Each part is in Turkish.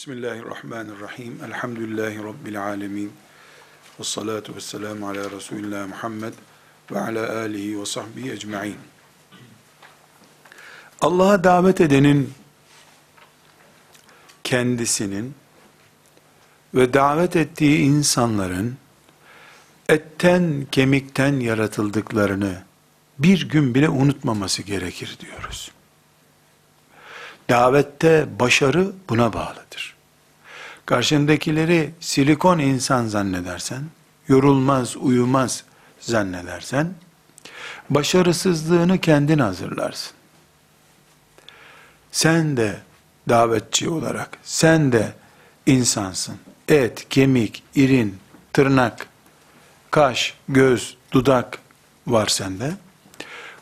Bismillahirrahmanirrahim. Elhamdülillahi Rabbil alemin. Ve salatu ve selamu ala Resulillah Muhammed ve ala alihi ve sahbihi ecma'in. Allah'a davet edenin kendisinin ve davet ettiği insanların etten kemikten yaratıldıklarını bir gün bile unutmaması gerekir diyoruz. Davette başarı buna bağlıdır. Karşındakileri silikon insan zannedersen, yorulmaz, uyumaz zannedersen, başarısızlığını kendin hazırlarsın. Sen de davetçi olarak, sen de insansın. Et, kemik, irin, tırnak, kaş, göz, dudak var sende.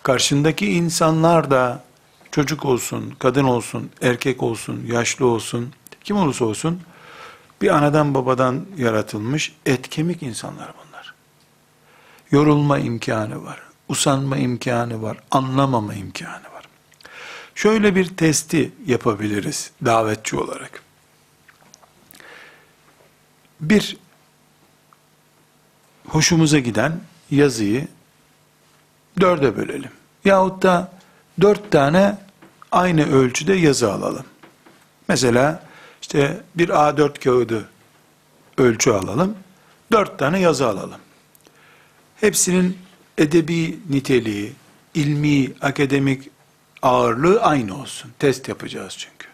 Karşındaki insanlar da çocuk olsun, kadın olsun, erkek olsun, yaşlı olsun, kim olursa olsun, bir anadan babadan yaratılmış et kemik insanlar bunlar. Yorulma imkanı var, usanma imkanı var, anlamama imkanı var. Şöyle bir testi yapabiliriz davetçi olarak. Bir hoşumuza giden yazıyı dörde bölelim. Yahut da dört tane aynı ölçüde yazı alalım. Mesela işte bir A4 kağıdı ölçü alalım. Dört tane yazı alalım. Hepsinin edebi niteliği, ilmi, akademik ağırlığı aynı olsun. Test yapacağız çünkü.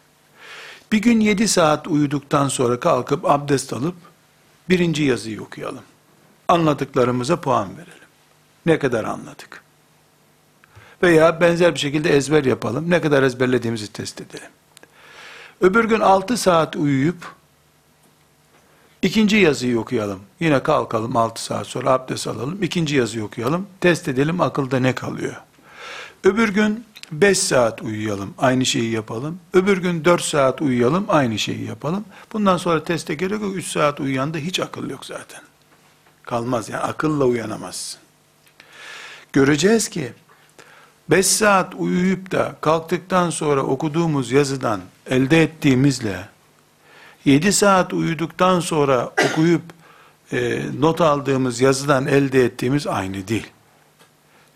Bir gün yedi saat uyuduktan sonra kalkıp abdest alıp birinci yazıyı okuyalım. Anladıklarımıza puan verelim. Ne kadar anladık? Veya benzer bir şekilde ezber yapalım. Ne kadar ezberlediğimizi test edelim. Öbür gün 6 saat uyuyup ikinci yazıyı okuyalım. Yine kalkalım 6 saat sonra abdest alalım. İkinci yazıyı okuyalım. Test edelim akılda ne kalıyor. Öbür gün 5 saat uyuyalım. Aynı şeyi yapalım. Öbür gün 4 saat uyuyalım. Aynı şeyi yapalım. Bundan sonra teste gerek yok. 3 saat uyuyanda hiç akıl yok zaten. Kalmaz yani akılla uyanamazsın. Göreceğiz ki 5 saat uyuyup da kalktıktan sonra okuduğumuz yazıdan elde ettiğimizle 7 saat uyuduktan sonra okuyup e, not aldığımız yazıdan elde ettiğimiz aynı değil.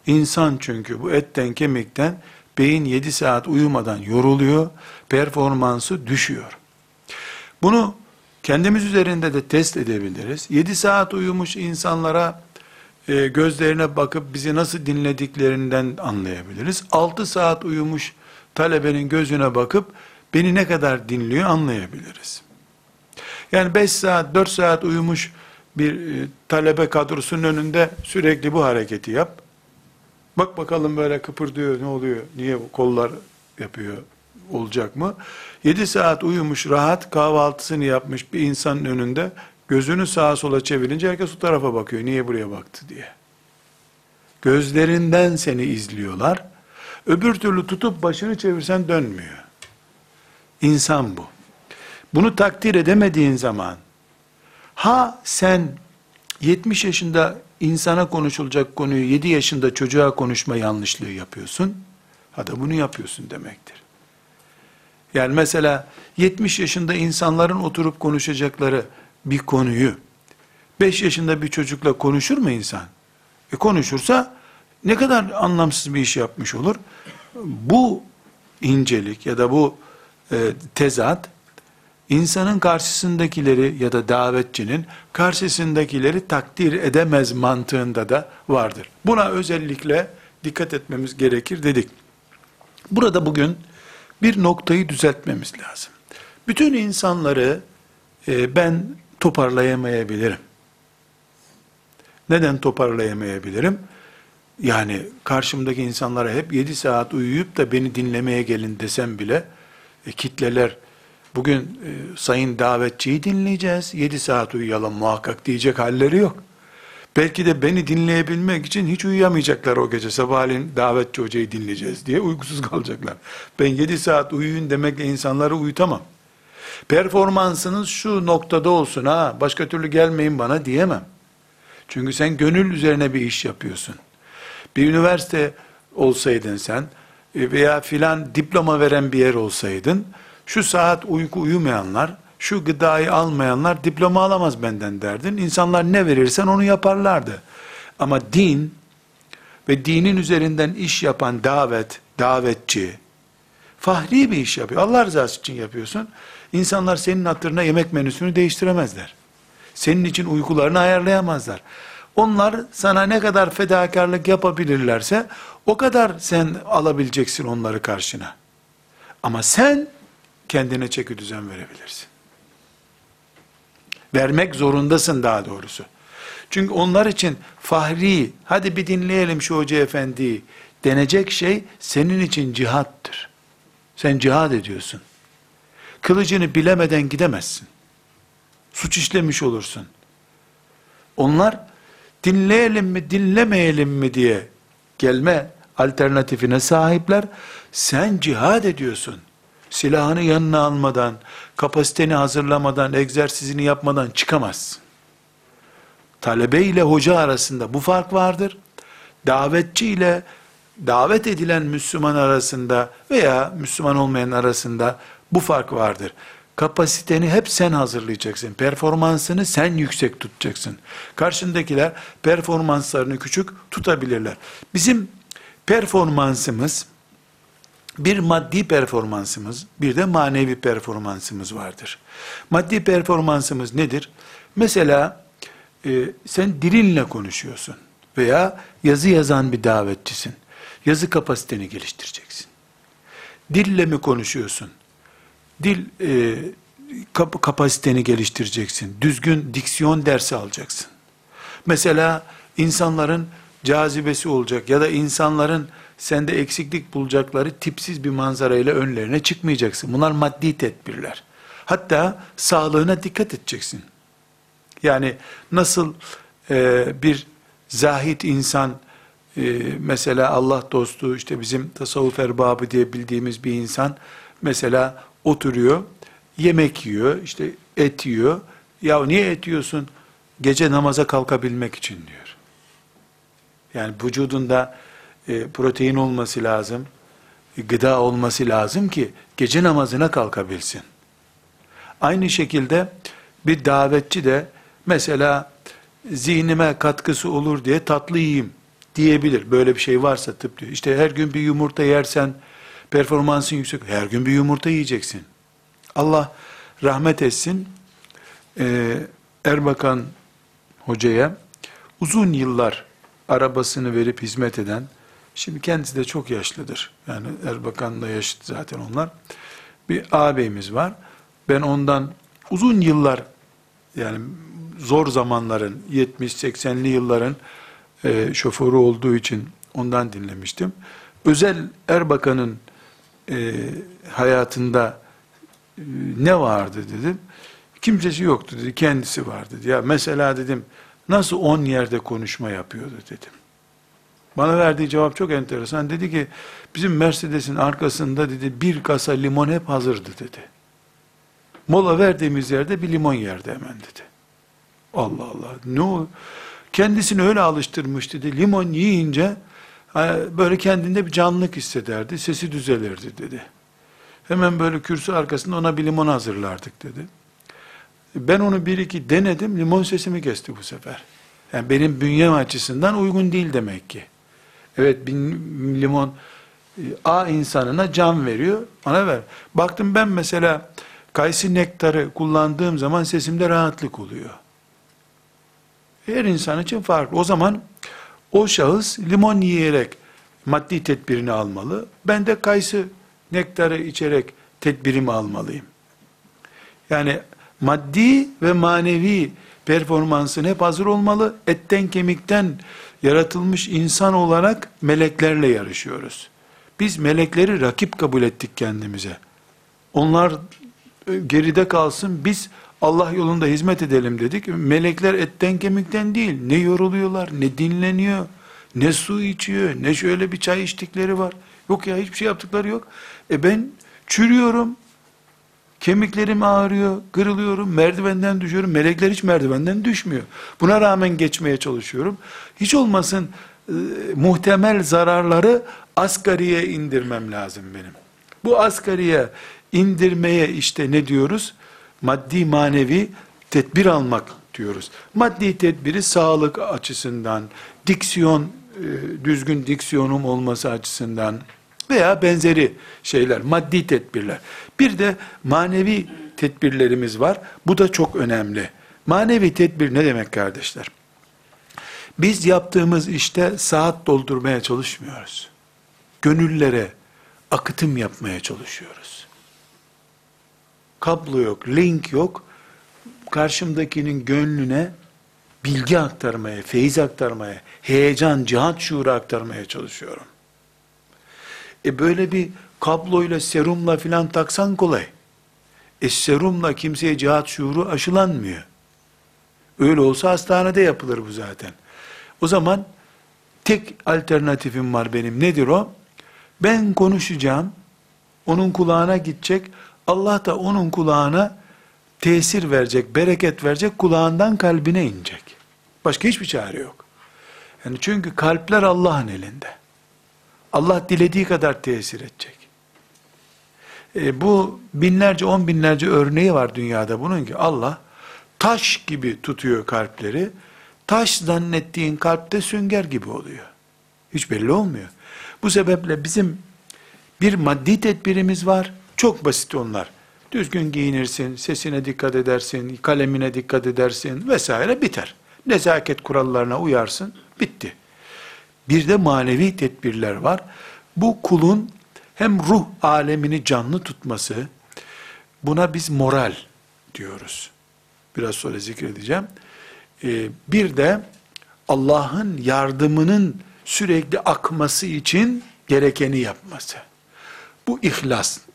İnsan çünkü bu etten kemikten beyin 7 saat uyumadan yoruluyor, performansı düşüyor. Bunu kendimiz üzerinde de test edebiliriz. 7 saat uyumuş insanlara e, gözlerine bakıp bizi nasıl dinlediklerinden anlayabiliriz. 6 saat uyumuş talebenin gözüne bakıp beni ne kadar dinliyor anlayabiliriz. Yani 5 saat, 4 saat uyumuş bir e, talebe kadrosunun önünde sürekli bu hareketi yap. Bak bakalım böyle kıpırdıyor ne oluyor, niye kollar yapıyor, olacak mı? 7 saat uyumuş rahat kahvaltısını yapmış bir insanın önünde Gözünü sağa sola çevirince herkes o tarafa bakıyor. Niye buraya baktı diye. Gözlerinden seni izliyorlar. Öbür türlü tutup başını çevirsen dönmüyor. İnsan bu. Bunu takdir edemediğin zaman ha sen 70 yaşında insana konuşulacak konuyu 7 yaşında çocuğa konuşma yanlışlığı yapıyorsun. Ha da bunu yapıyorsun demektir. Yani mesela 70 yaşında insanların oturup konuşacakları bir konuyu 5 yaşında bir çocukla konuşur mu insan? E konuşursa ne kadar anlamsız bir iş yapmış olur. Bu incelik ya da bu e, tezat insanın karşısındakileri ya da davetçinin karşısındakileri takdir edemez mantığında da vardır. Buna özellikle dikkat etmemiz gerekir dedik. Burada bugün bir noktayı düzeltmemiz lazım. Bütün insanları e, ben toparlayamayabilirim. Neden toparlayamayabilirim? Yani karşımdaki insanlara hep 7 saat uyuyup da beni dinlemeye gelin desem bile e, kitleler bugün e, sayın davetçiyi dinleyeceğiz 7 saat uyuyalım muhakkak diyecek halleri yok. Belki de beni dinleyebilmek için hiç uyuyamayacaklar o gece. Sabahleyin davetçi hocayı dinleyeceğiz diye uykusuz kalacaklar. Ben 7 saat uyuyun demekle insanları uyutamam. Performansınız şu noktada olsun ha, başka türlü gelmeyin bana diyemem. Çünkü sen gönül üzerine bir iş yapıyorsun. Bir üniversite olsaydın sen e, veya filan diploma veren bir yer olsaydın, şu saat uyku uyumayanlar şu gıdayı almayanlar diploma alamaz benden derdin. İnsanlar ne verirsen onu yaparlardı. Ama din ve dinin üzerinden iş yapan davet, davetçi, fahri bir iş yapıyor. Allah rızası için yapıyorsun. İnsanlar senin hatırına yemek menüsünü değiştiremezler. Senin için uykularını ayarlayamazlar. Onlar sana ne kadar fedakarlık yapabilirlerse o kadar sen alabileceksin onları karşına. Ama sen kendine çeki düzen verebilirsin. Vermek zorundasın daha doğrusu. Çünkü onlar için fahri, hadi bir dinleyelim şu hoca efendiyi denecek şey senin için cihattır. Sen cihad ediyorsun. Kılıcını bilemeden gidemezsin. Suç işlemiş olursun. Onlar dinleyelim mi dinlemeyelim mi diye gelme alternatifine sahipler. Sen cihad ediyorsun. Silahını yanına almadan, kapasiteni hazırlamadan, egzersizini yapmadan çıkamazsın. Talebe ile hoca arasında bu fark vardır. Davetçi ile davet edilen Müslüman arasında veya Müslüman olmayan arasında bu fark vardır. Kapasiteni hep sen hazırlayacaksın. Performansını sen yüksek tutacaksın. Karşındakiler performanslarını küçük tutabilirler. Bizim performansımız bir maddi performansımız, bir de manevi performansımız vardır. Maddi performansımız nedir? Mesela e, sen dilinle konuşuyorsun veya yazı yazan bir davetçisin. Yazı kapasiteni geliştireceksin. Dille mi konuşuyorsun? Dil e, kap- kapasiteni geliştireceksin. Düzgün diksiyon dersi alacaksın. Mesela insanların cazibesi olacak ya da insanların sende eksiklik bulacakları tipsiz bir manzarayla önlerine çıkmayacaksın. Bunlar maddi tedbirler. Hatta sağlığına dikkat edeceksin. Yani nasıl e, bir zahit insan e, mesela Allah dostu işte bizim tasavvuf erbabı diye bildiğimiz bir insan mesela oturuyor yemek yiyor işte et yiyor ya niye et yiyorsun gece namaza kalkabilmek için diyor yani vücudunda e, protein olması lazım gıda olması lazım ki gece namazına kalkabilsin aynı şekilde bir davetçi de mesela zihnime katkısı olur diye tatlı yiyeyim diyebilir. Böyle bir şey varsa tıp diyor. İşte her gün bir yumurta yersen performansın yüksek. Her gün bir yumurta yiyeceksin. Allah rahmet etsin. Ee, Erbakan hocaya uzun yıllar arabasını verip hizmet eden, şimdi kendisi de çok yaşlıdır. Yani Erbakan'la yaşlı zaten onlar. Bir ağabeyimiz var. Ben ondan uzun yıllar yani zor zamanların 70-80'li yılların e, şoförü olduğu için ondan dinlemiştim. Özel Erbakan'ın e, hayatında e, ne vardı dedim. Kimsesi yoktu dedi. Kendisi vardı. Ya mesela dedim nasıl on yerde konuşma yapıyordu dedim. Bana verdiği cevap çok enteresan. Dedi ki bizim Mercedes'in arkasında dedi bir kasa limon hep hazırdı dedi. Mola verdiğimiz yerde bir limon yerdi hemen dedi. Allah Allah. Ne o? Kendisini öyle alıştırmış dedi. Limon yiyince böyle kendinde bir canlılık hissederdi. Sesi düzelirdi dedi. Hemen böyle kürsü arkasında ona bir limon hazırlardık dedi. Ben onu bir iki denedim. Limon sesimi kesti bu sefer. Yani benim bünyem açısından uygun değil demek ki. Evet bir limon A insanına can veriyor. Ona ver. Baktım ben mesela kayısı nektarı kullandığım zaman sesimde rahatlık oluyor. Her insan için farklı. O zaman o şahıs limon yiyerek maddi tedbirini almalı. Ben de kayısı nektarı içerek tedbirimi almalıyım. Yani maddi ve manevi performansın hep hazır olmalı. Etten kemikten yaratılmış insan olarak meleklerle yarışıyoruz. Biz melekleri rakip kabul ettik kendimize. Onlar geride kalsın, biz Allah yolunda hizmet edelim dedik. Melekler etten kemikten değil. Ne yoruluyorlar, ne dinleniyor, ne su içiyor, ne şöyle bir çay içtikleri var. Yok ya hiçbir şey yaptıkları yok. E ben çürüyorum, kemiklerim ağrıyor, kırılıyorum, merdivenden düşüyorum. Melekler hiç merdivenden düşmüyor. Buna rağmen geçmeye çalışıyorum. Hiç olmasın e, muhtemel zararları asgariye indirmem lazım benim. Bu asgariye indirmeye işte ne diyoruz? Maddi manevi tedbir almak diyoruz. Maddi tedbiri sağlık açısından, diksiyon, e, düzgün diksiyonum olması açısından veya benzeri şeyler, maddi tedbirler. Bir de manevi tedbirlerimiz var. Bu da çok önemli. Manevi tedbir ne demek kardeşler? Biz yaptığımız işte saat doldurmaya çalışmıyoruz. Gönüllere akıtım yapmaya çalışıyoruz. Kablo yok, link yok. Karşımdakinin gönlüne bilgi aktarmaya, feyiz aktarmaya, heyecan, cihat şuuru aktarmaya çalışıyorum. E böyle bir kabloyla, serumla filan taksan kolay. E serumla kimseye cihat şuuru aşılanmıyor. Öyle olsa hastanede yapılır bu zaten. O zaman tek alternatifim var benim. Nedir o? Ben konuşacağım. Onun kulağına gidecek. Allah da onun kulağına tesir verecek, bereket verecek, kulağından kalbine inecek. Başka hiçbir çare yok. Yani çünkü kalpler Allah'ın elinde. Allah dilediği kadar tesir edecek. E, bu binlerce, on binlerce örneği var dünyada bunun ki Allah taş gibi tutuyor kalpleri. Taş zannettiğin kalpte sünger gibi oluyor. Hiç belli olmuyor. Bu sebeple bizim bir maddi tedbirimiz var. Çok basit onlar. Düzgün giyinirsin, sesine dikkat edersin, kalemine dikkat edersin vesaire biter. Nezaket kurallarına uyarsın, bitti. Bir de manevi tedbirler var. Bu kulun hem ruh alemini canlı tutması, buna biz moral diyoruz. Biraz sonra zikredeceğim. Ee, bir de Allah'ın yardımının sürekli akması için gerekeni yapması. Bu ihlas.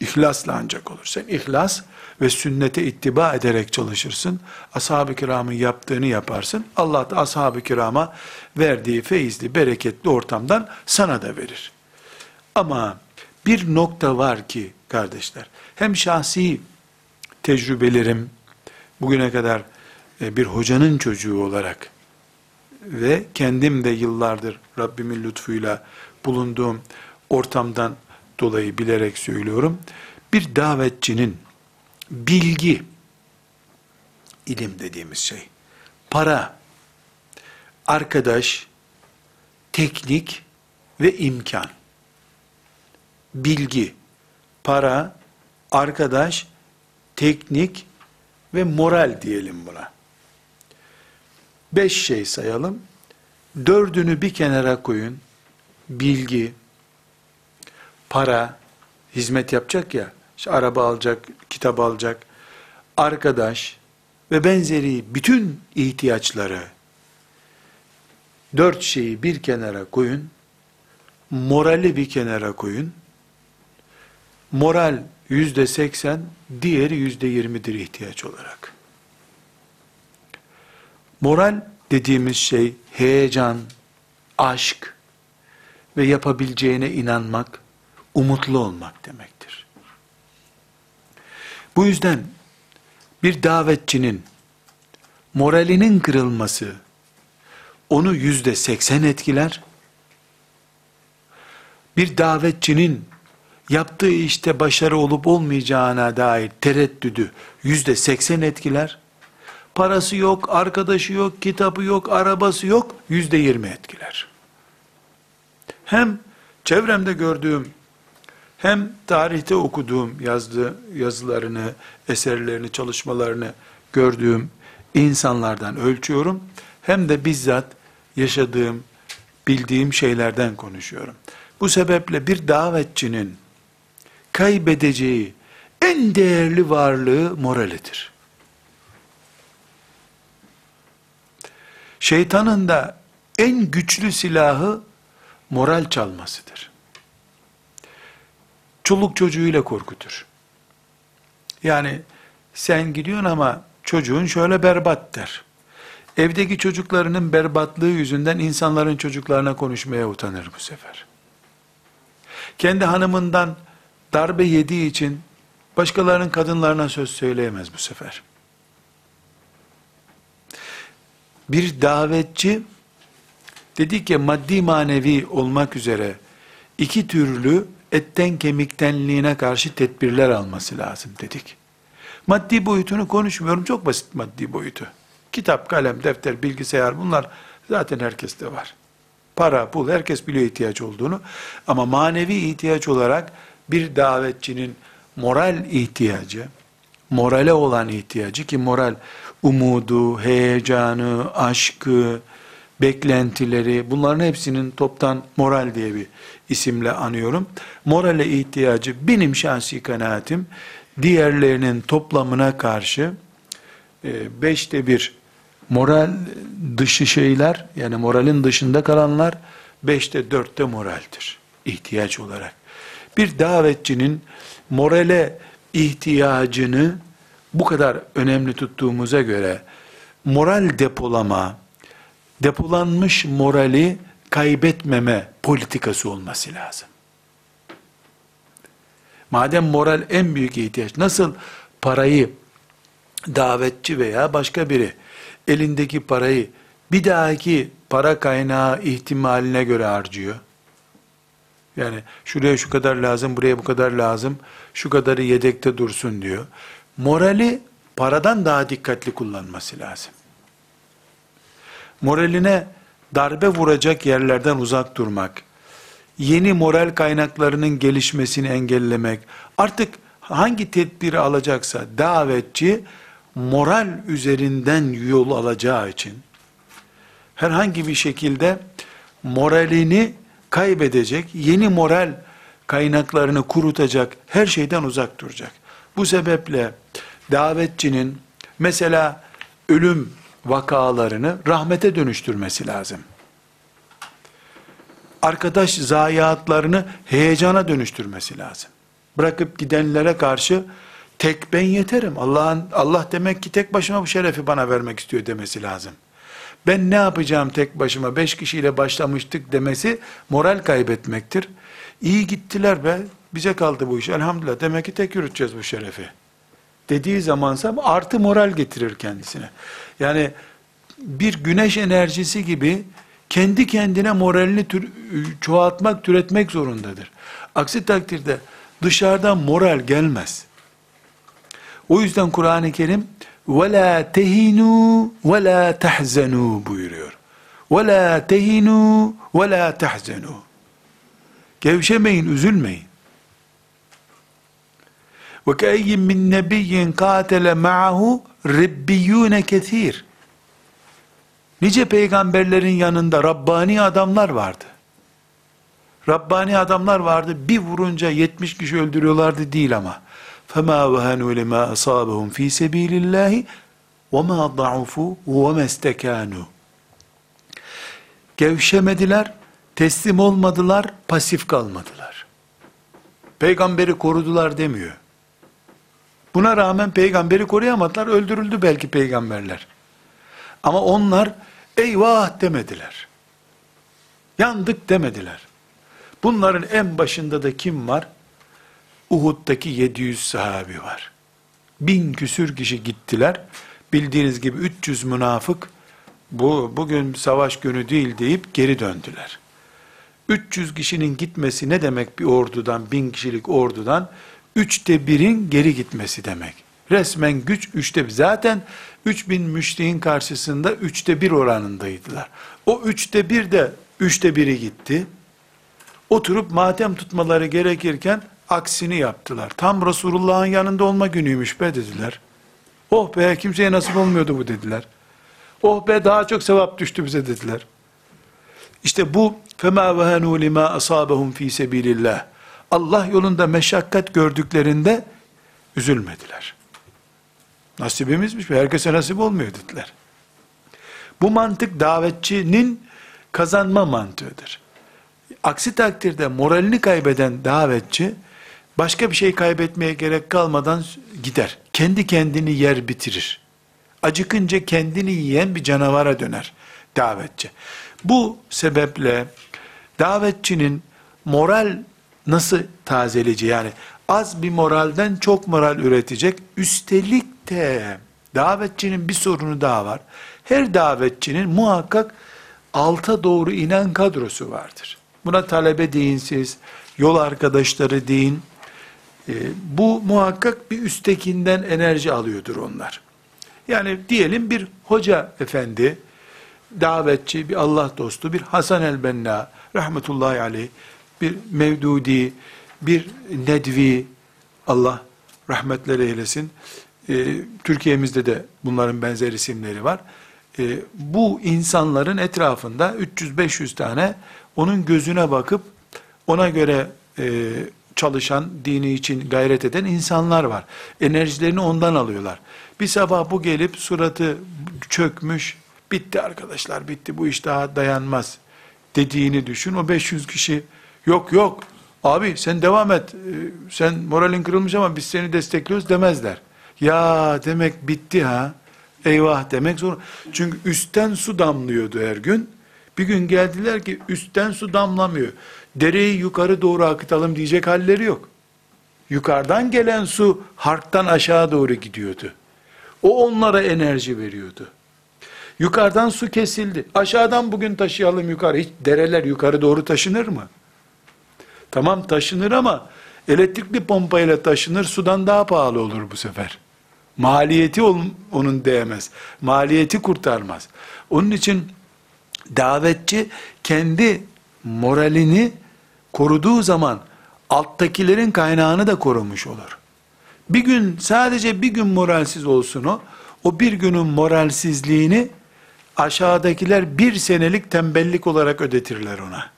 İhlasla ancak olur. Sen ihlas ve sünnete ittiba ederek çalışırsın. Ashab-ı kiramın yaptığını yaparsın. Allah da ashab-ı kirama verdiği feyizli, bereketli ortamdan sana da verir. Ama bir nokta var ki kardeşler, hem şahsi tecrübelerim, bugüne kadar e, bir hocanın çocuğu olarak ve kendim de yıllardır Rabbimin lütfuyla bulunduğum ortamdan dolayı bilerek söylüyorum. Bir davetçinin bilgi, ilim dediğimiz şey, para, arkadaş, teknik ve imkan. Bilgi, para, arkadaş, teknik ve moral diyelim buna. Beş şey sayalım. Dördünü bir kenara koyun. Bilgi, para, hizmet yapacak ya, işte araba alacak, kitap alacak, arkadaş ve benzeri bütün ihtiyaçları, dört şeyi bir kenara koyun, morali bir kenara koyun, moral yüzde seksen, diğeri yüzde yirmidir ihtiyaç olarak. Moral dediğimiz şey heyecan, aşk ve yapabileceğine inanmak, umutlu olmak demektir. Bu yüzden bir davetçinin moralinin kırılması onu yüzde seksen etkiler. Bir davetçinin yaptığı işte başarı olup olmayacağına dair tereddüdü yüzde seksen etkiler. Parası yok, arkadaşı yok, kitabı yok, arabası yok, yüzde yirmi etkiler. Hem çevremde gördüğüm, hem tarihte okuduğum yazdığı yazılarını, eserlerini, çalışmalarını gördüğüm insanlardan ölçüyorum. Hem de bizzat yaşadığım, bildiğim şeylerden konuşuyorum. Bu sebeple bir davetçinin kaybedeceği en değerli varlığı moralidir. Şeytanın da en güçlü silahı moral çalmasıdır. Çoluk çocuğuyla korkutur. Yani sen gidiyorsun ama çocuğun şöyle berbat der. Evdeki çocuklarının berbatlığı yüzünden insanların çocuklarına konuşmaya utanır bu sefer. Kendi hanımından darbe yediği için başkalarının kadınlarına söz söyleyemez bu sefer. Bir davetçi dedik ya maddi manevi olmak üzere iki türlü etten kemiktenliğine karşı tedbirler alması lazım dedik. Maddi boyutunu konuşmuyorum. Çok basit maddi boyutu. Kitap, kalem, defter, bilgisayar bunlar zaten herkeste var. Para, pul herkes biliyor ihtiyaç olduğunu. Ama manevi ihtiyaç olarak bir davetçinin moral ihtiyacı, morale olan ihtiyacı ki moral umudu, heyecanı, aşkı, beklentileri bunların hepsinin toptan moral diye bir isimle anıyorum. Morale ihtiyacı benim şahsi kanaatim diğerlerinin toplamına karşı e, beşte bir moral dışı şeyler yani moralin dışında kalanlar beşte dörtte moraldir ihtiyaç olarak. Bir davetçinin morale ihtiyacını bu kadar önemli tuttuğumuza göre moral depolama, depolanmış morali kaybetmeme politikası olması lazım. Madem moral en büyük ihtiyaç, nasıl parayı davetçi veya başka biri elindeki parayı bir dahaki para kaynağı ihtimaline göre harcıyor. Yani şuraya şu kadar lazım, buraya bu kadar lazım, şu kadarı yedekte dursun diyor. Morali paradan daha dikkatli kullanması lazım. Moraline darbe vuracak yerlerden uzak durmak, yeni moral kaynaklarının gelişmesini engellemek, artık hangi tedbiri alacaksa davetçi moral üzerinden yol alacağı için herhangi bir şekilde moralini kaybedecek, yeni moral kaynaklarını kurutacak her şeyden uzak duracak. Bu sebeple davetçinin mesela ölüm vakalarını rahmete dönüştürmesi lazım. Arkadaş zayiatlarını heyecana dönüştürmesi lazım. Bırakıp gidenlere karşı tek ben yeterim. Allah'ın Allah demek ki tek başıma bu şerefi bana vermek istiyor demesi lazım. Ben ne yapacağım tek başıma beş kişiyle başlamıştık demesi moral kaybetmektir. İyi gittiler be bize kaldı bu iş elhamdülillah demek ki tek yürüteceğiz bu şerefi Dediği zamansa artı moral getirir kendisine. Yani bir güneş enerjisi gibi kendi kendine moralini tür, çoğaltmak, türetmek zorundadır. Aksi takdirde dışarıdan moral gelmez. O yüzden Kur'an-ı Kerim وَلَا تَهِنُوا وَلَا تَحْزَنُوا buyuruyor. وَلَا تَهِنُوا وَلَا تَحْزَنُوا Gevşemeyin, üzülmeyin. وَكَأَيِّمْ مِنْ نَبِيٍّ قَاتَلَ مَعَهُ رِبِّيُّونَ كَثِيرٌ Nice peygamberlerin yanında Rabbani adamlar vardı. Rabbani adamlar vardı. Bir vurunca 70 kişi öldürüyorlardı değil ama. فَمَا وَهَنُوا لِمَا أَصَابَهُمْ ف۪ي سَب۪يلِ اللّٰهِ وَمَا ضَعُفُوا وَمَا اسْتَكَانُوا Gevşemediler, teslim olmadılar, pasif kalmadılar. Peygamberi korudular demiyor. Buna rağmen peygamberi koruyamadılar, öldürüldü belki peygamberler. Ama onlar eyvah demediler. Yandık demediler. Bunların en başında da kim var? Uhud'daki 700 sahabi var. Bin küsür kişi gittiler. Bildiğiniz gibi 300 münafık bu bugün savaş günü değil deyip geri döndüler. 300 kişinin gitmesi ne demek bir ordudan, bin kişilik ordudan? Üçte birin geri gitmesi demek. Resmen güç üçte bir. Zaten 3000 müşriğin karşısında üçte bir oranındaydılar. O üçte bir de üçte biri gitti. Oturup matem tutmaları gerekirken aksini yaptılar. Tam Resulullah'ın yanında olma günüymüş be dediler. Oh be kimseye nasip olmuyordu bu dediler. Oh be daha çok sevap düştü bize dediler. İşte bu فَمَا وَهَنُوا لِمَا أَصَابَهُمْ ف۪ي سَب۪يلِ اللّٰهِ Allah yolunda meşakkat gördüklerinde üzülmediler. Nasibimizmiş herkese nasip olmuyor dediler. Bu mantık davetçinin kazanma mantığıdır. Aksi takdirde moralini kaybeden davetçi başka bir şey kaybetmeye gerek kalmadan gider. Kendi kendini yer bitirir. Acıkınca kendini yiyen bir canavara döner davetçi. Bu sebeple davetçinin moral nasıl tazelici yani az bir moralden çok moral üretecek. Üstelik de davetçinin bir sorunu daha var. Her davetçinin muhakkak alta doğru inen kadrosu vardır. Buna talebe deyin siz, yol arkadaşları deyin, E, bu muhakkak bir üsttekinden enerji alıyordur onlar. Yani diyelim bir hoca efendi, davetçi, bir Allah dostu, bir Hasan el-Benna, rahmetullahi aleyh, bir Mevdudi, bir Nedvi, Allah rahmetler eylesin. Ee, Türkiye'mizde de bunların benzer isimleri var. Ee, bu insanların etrafında 300-500 tane onun gözüne bakıp ona göre e, çalışan, dini için gayret eden insanlar var. Enerjilerini ondan alıyorlar. Bir sabah bu gelip suratı çökmüş, bitti arkadaşlar, bitti bu iş daha dayanmaz dediğini düşün. O 500 kişi yok yok abi sen devam et, ee, sen moralin kırılmış ama biz seni destekliyoruz demezler. Ya demek bitti ha, eyvah demek zor. Çünkü üstten su damlıyordu her gün. Bir gün geldiler ki üstten su damlamıyor. Dereyi yukarı doğru akıtalım diyecek halleri yok. Yukarıdan gelen su harktan aşağı doğru gidiyordu. O onlara enerji veriyordu. Yukarıdan su kesildi. Aşağıdan bugün taşıyalım yukarı. Hiç dereler yukarı doğru taşınır mı? Tamam taşınır ama elektrikli pompayla taşınır sudan daha pahalı olur bu sefer. Maliyeti onun değmez. Maliyeti kurtarmaz. Onun için davetçi kendi moralini koruduğu zaman alttakilerin kaynağını da korumuş olur. Bir gün sadece bir gün moralsiz olsun o. O bir günün moralsizliğini aşağıdakiler bir senelik tembellik olarak ödetirler ona.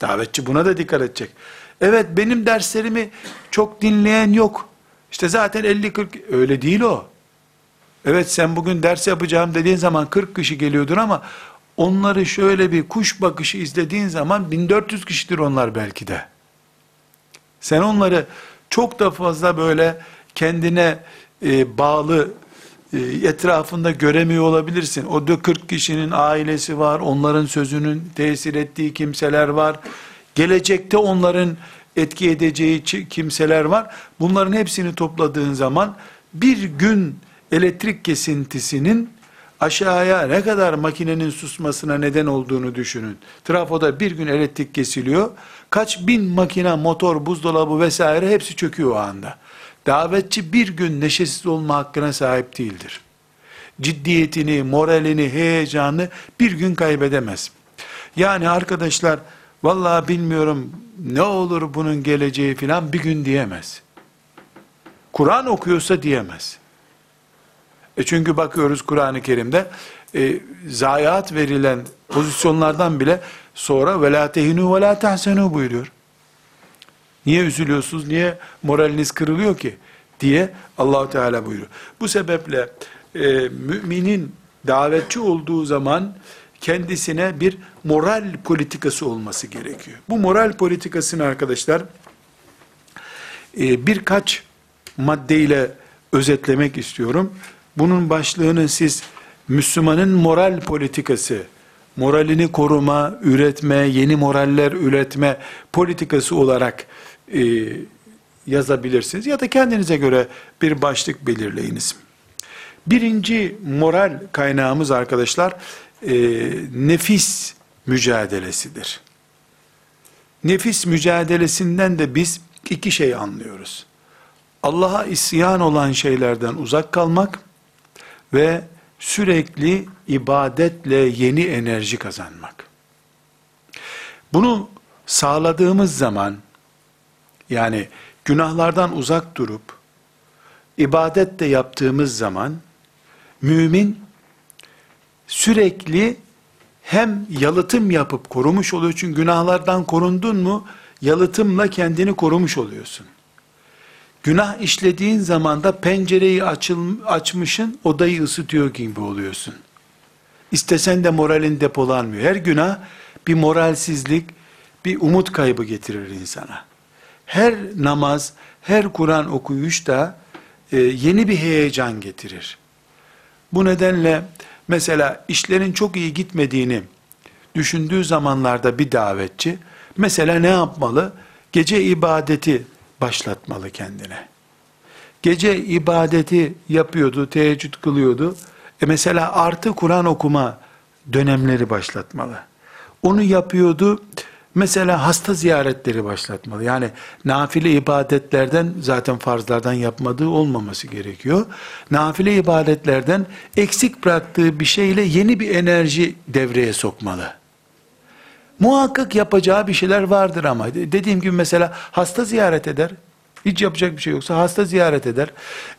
Davetçi buna da dikkat edecek. Evet benim derslerimi çok dinleyen yok. İşte zaten 50-40 öyle değil o. Evet sen bugün ders yapacağım dediğin zaman 40 kişi geliyordur ama onları şöyle bir kuş bakışı izlediğin zaman 1400 kişidir onlar belki de. Sen onları çok da fazla böyle kendine e, bağlı etrafında göremiyor olabilirsin. O da 40 kişinin ailesi var, onların sözünün tesir ettiği kimseler var. Gelecekte onların etki edeceği kimseler var. Bunların hepsini topladığın zaman bir gün elektrik kesintisinin aşağıya ne kadar makinenin susmasına neden olduğunu düşünün. Trafoda bir gün elektrik kesiliyor. Kaç bin makine, motor, buzdolabı vesaire hepsi çöküyor o anda. Davetçi bir gün neşesiz olma hakkına sahip değildir. Ciddiyetini, moralini, heyecanını bir gün kaybedemez. Yani arkadaşlar vallahi bilmiyorum ne olur bunun geleceği filan bir gün diyemez. Kur'an okuyorsa diyemez. E çünkü bakıyoruz Kur'an-ı Kerim'de e, zayiat verilen pozisyonlardan bile sonra tehinu ve la tahsenu buyuruyor. Niye üzülüyorsunuz? Niye moraliniz kırılıyor ki? diye Allahu Teala buyuruyor. Bu sebeple e, müminin davetçi olduğu zaman kendisine bir moral politikası olması gerekiyor. Bu moral politikasını arkadaşlar e, birkaç maddeyle özetlemek istiyorum. Bunun başlığını siz Müslümanın moral politikası, moralini koruma, üretme, yeni moraller üretme politikası olarak e, yazabilirsiniz. Ya da kendinize göre bir başlık belirleyiniz. Birinci moral kaynağımız arkadaşlar e, nefis mücadelesidir. Nefis mücadelesinden de biz iki şey anlıyoruz. Allah'a isyan olan şeylerden uzak kalmak ve sürekli ibadetle yeni enerji kazanmak. Bunu sağladığımız zaman yani günahlardan uzak durup ibadet de yaptığımız zaman mümin sürekli hem yalıtım yapıp korumuş oluyor çünkü günahlardan korundun mu yalıtımla kendini korumuş oluyorsun. Günah işlediğin zaman da pencereyi açıl, açmışın odayı ısıtıyor gibi oluyorsun. İstesen de moralin depolanmıyor. Her günah bir moralsizlik, bir umut kaybı getirir insana. Her namaz, her Kur'an okuyuş da e, yeni bir heyecan getirir. Bu nedenle mesela işlerin çok iyi gitmediğini düşündüğü zamanlarda bir davetçi mesela ne yapmalı? Gece ibadeti başlatmalı kendine. Gece ibadeti yapıyordu, teheccüd kılıyordu. E mesela artı Kur'an okuma dönemleri başlatmalı. Onu yapıyordu. Mesela hasta ziyaretleri başlatmalı. Yani nafile ibadetlerden zaten farzlardan yapmadığı olmaması gerekiyor. Nafile ibadetlerden eksik bıraktığı bir şeyle yeni bir enerji devreye sokmalı. Muhakkak yapacağı bir şeyler vardır ama dediğim gibi mesela hasta ziyaret eder. Hiç yapacak bir şey yoksa hasta ziyaret eder.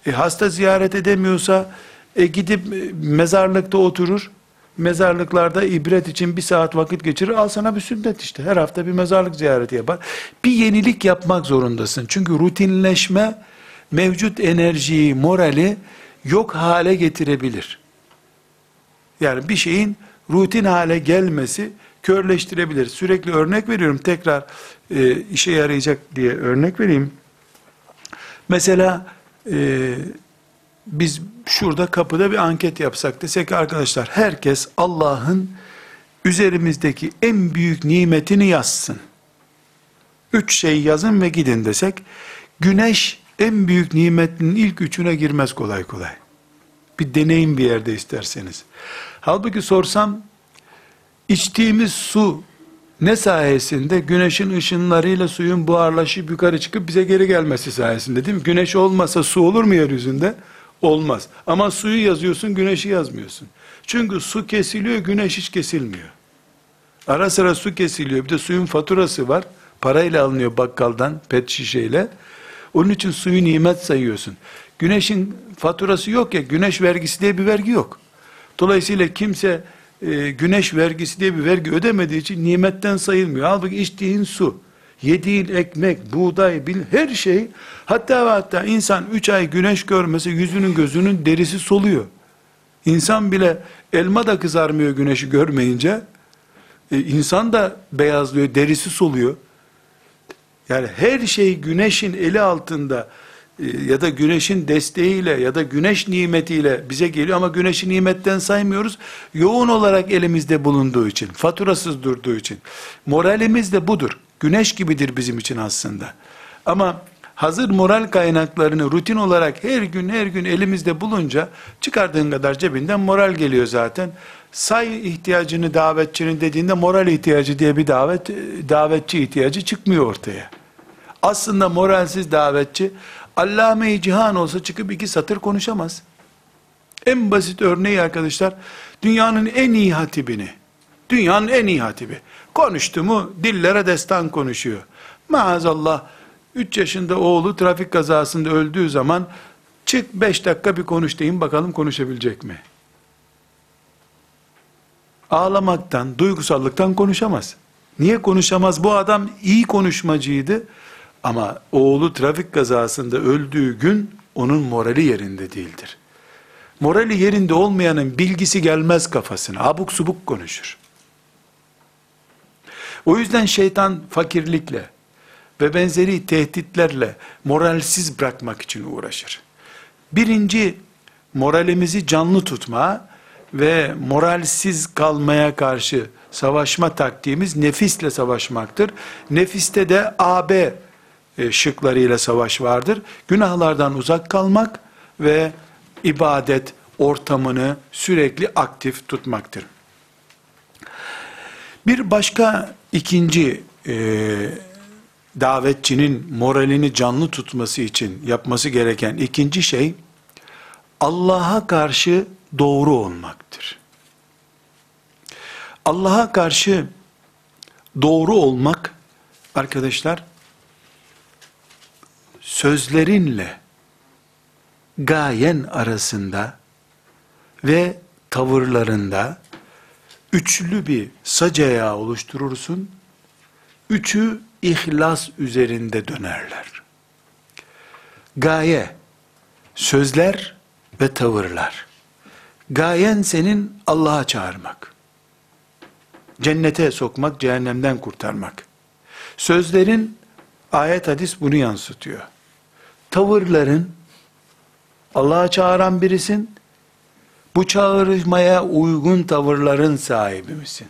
E, hasta ziyaret edemiyorsa e, gidip e, mezarlıkta oturur. Mezarlıklarda ibret için bir saat vakit geçirir. Al sana bir sünnet işte. Her hafta bir mezarlık ziyareti yapar. Bir yenilik yapmak zorundasın. Çünkü rutinleşme mevcut enerjiyi, morali yok hale getirebilir. Yani bir şeyin rutin hale gelmesi körleştirebilir. Sürekli örnek veriyorum. Tekrar e, işe yarayacak diye örnek vereyim. Mesela e, biz şurada kapıda bir anket yapsak desek arkadaşlar herkes Allah'ın üzerimizdeki en büyük nimetini yazsın. Üç şey yazın ve gidin desek güneş en büyük nimetinin ilk üçüne girmez kolay kolay. Bir deneyin bir yerde isterseniz. Halbuki sorsam içtiğimiz su ne sayesinde? Güneşin ışınlarıyla suyun buharlaşıp yukarı çıkıp bize geri gelmesi sayesinde değil mi? Güneş olmasa su olur mu yeryüzünde? Olmaz. Ama suyu yazıyorsun, güneşi yazmıyorsun. Çünkü su kesiliyor, güneş hiç kesilmiyor. Ara sıra su kesiliyor. Bir de suyun faturası var. Parayla alınıyor bakkaldan, pet şişeyle. Onun için suyu nimet sayıyorsun. Güneşin faturası yok ya, güneş vergisi diye bir vergi yok. Dolayısıyla kimse e, güneş vergisi diye bir vergi ödemediği için nimetten sayılmıyor. Halbuki içtiğin su, yediğin ekmek, buğday, bil, her şey hatta ve hatta insan 3 ay güneş görmese yüzünün gözünün derisi soluyor. İnsan bile elma da kızarmıyor güneşi görmeyince. E, insan da beyazlıyor, derisi soluyor. Yani her şey güneşin eli altında e, ya da güneşin desteğiyle ya da güneş nimetiyle bize geliyor ama güneşi nimetten saymıyoruz. Yoğun olarak elimizde bulunduğu için, faturasız durduğu için. Moralimiz de budur. Güneş gibidir bizim için aslında. Ama hazır moral kaynaklarını rutin olarak her gün her gün elimizde bulunca çıkardığın kadar cebinden moral geliyor zaten. Say ihtiyacını davetçinin dediğinde moral ihtiyacı diye bir davet davetçi ihtiyacı çıkmıyor ortaya. Aslında moralsiz davetçi allame-i cihan olsa çıkıp iki satır konuşamaz. En basit örneği arkadaşlar, dünyanın en iyi hatibini, dünyanın en iyi hatibi, konuştu mu dillere destan konuşuyor. Maazallah, 3 yaşında oğlu trafik kazasında öldüğü zaman, çık 5 dakika bir konuş deyin bakalım konuşabilecek mi? Ağlamaktan, duygusallıktan konuşamaz. Niye konuşamaz? Bu adam iyi konuşmacıydı. Ama oğlu trafik kazasında öldüğü gün onun morali yerinde değildir. Morali yerinde olmayanın bilgisi gelmez kafasına. Abuk subuk konuşur. O yüzden şeytan fakirlikle ve benzeri tehditlerle moralsiz bırakmak için uğraşır. Birinci moralimizi canlı tutma ve moralsiz kalmaya karşı savaşma taktiğimiz nefisle savaşmaktır. Nefiste de AB e, şıklarıyla savaş vardır. Günahlardan uzak kalmak ve ibadet ortamını sürekli aktif tutmaktır. Bir başka ikinci e, davetçinin moralini canlı tutması için yapması gereken ikinci şey Allah'a karşı doğru olmaktır. Allah'a karşı doğru olmak arkadaşlar sözlerinle gayen arasında ve tavırlarında üçlü bir sac oluşturursun. Üçü ihlas üzerinde dönerler. Gaye, sözler ve tavırlar. Gayen senin Allah'a çağırmak. Cennete sokmak, cehennemden kurtarmak. Sözlerin ayet hadis bunu yansıtıyor tavırların Allah'a çağıran birisin. Bu çağırmaya uygun tavırların sahibi misin?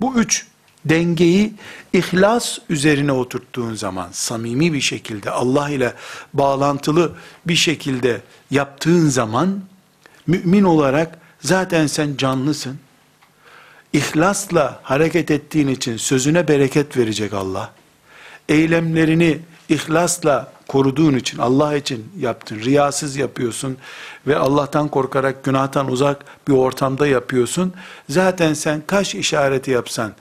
Bu üç dengeyi ihlas üzerine oturttuğun zaman samimi bir şekilde Allah ile bağlantılı bir şekilde yaptığın zaman mümin olarak zaten sen canlısın. İhlasla hareket ettiğin için sözüne bereket verecek Allah. Eylemlerini ihlasla koruduğun için, Allah için yaptın, riyasız yapıyorsun ve Allah'tan korkarak günahtan uzak bir ortamda yapıyorsun. Zaten sen kaş işareti yapsan,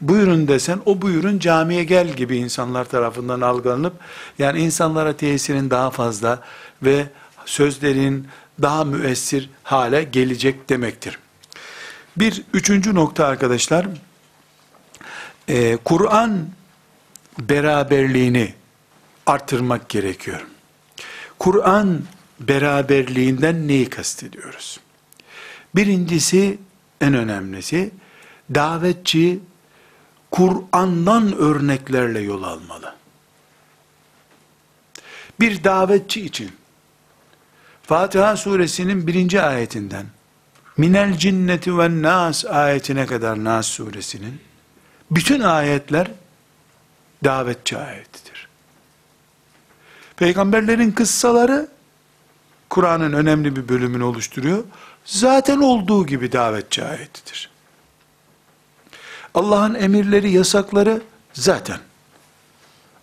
buyurun desen, o buyurun camiye gel gibi insanlar tarafından algılanıp, yani insanlara tesirin daha fazla ve sözlerin daha müessir hale gelecek demektir. Bir üçüncü nokta arkadaşlar, Kur'an beraberliğini artırmak gerekiyor. Kur'an beraberliğinden neyi kastediyoruz? Birincisi, en önemlisi, davetçi Kur'an'dan örneklerle yol almalı. Bir davetçi için Fatiha suresinin birinci ayetinden minel cinneti ve nas ayetine kadar Nas suresinin bütün ayetler davetçi ayetidir. Peygamberlerin kıssaları Kur'an'ın önemli bir bölümünü oluşturuyor. Zaten olduğu gibi davetçi ayetidir. Allah'ın emirleri, yasakları zaten.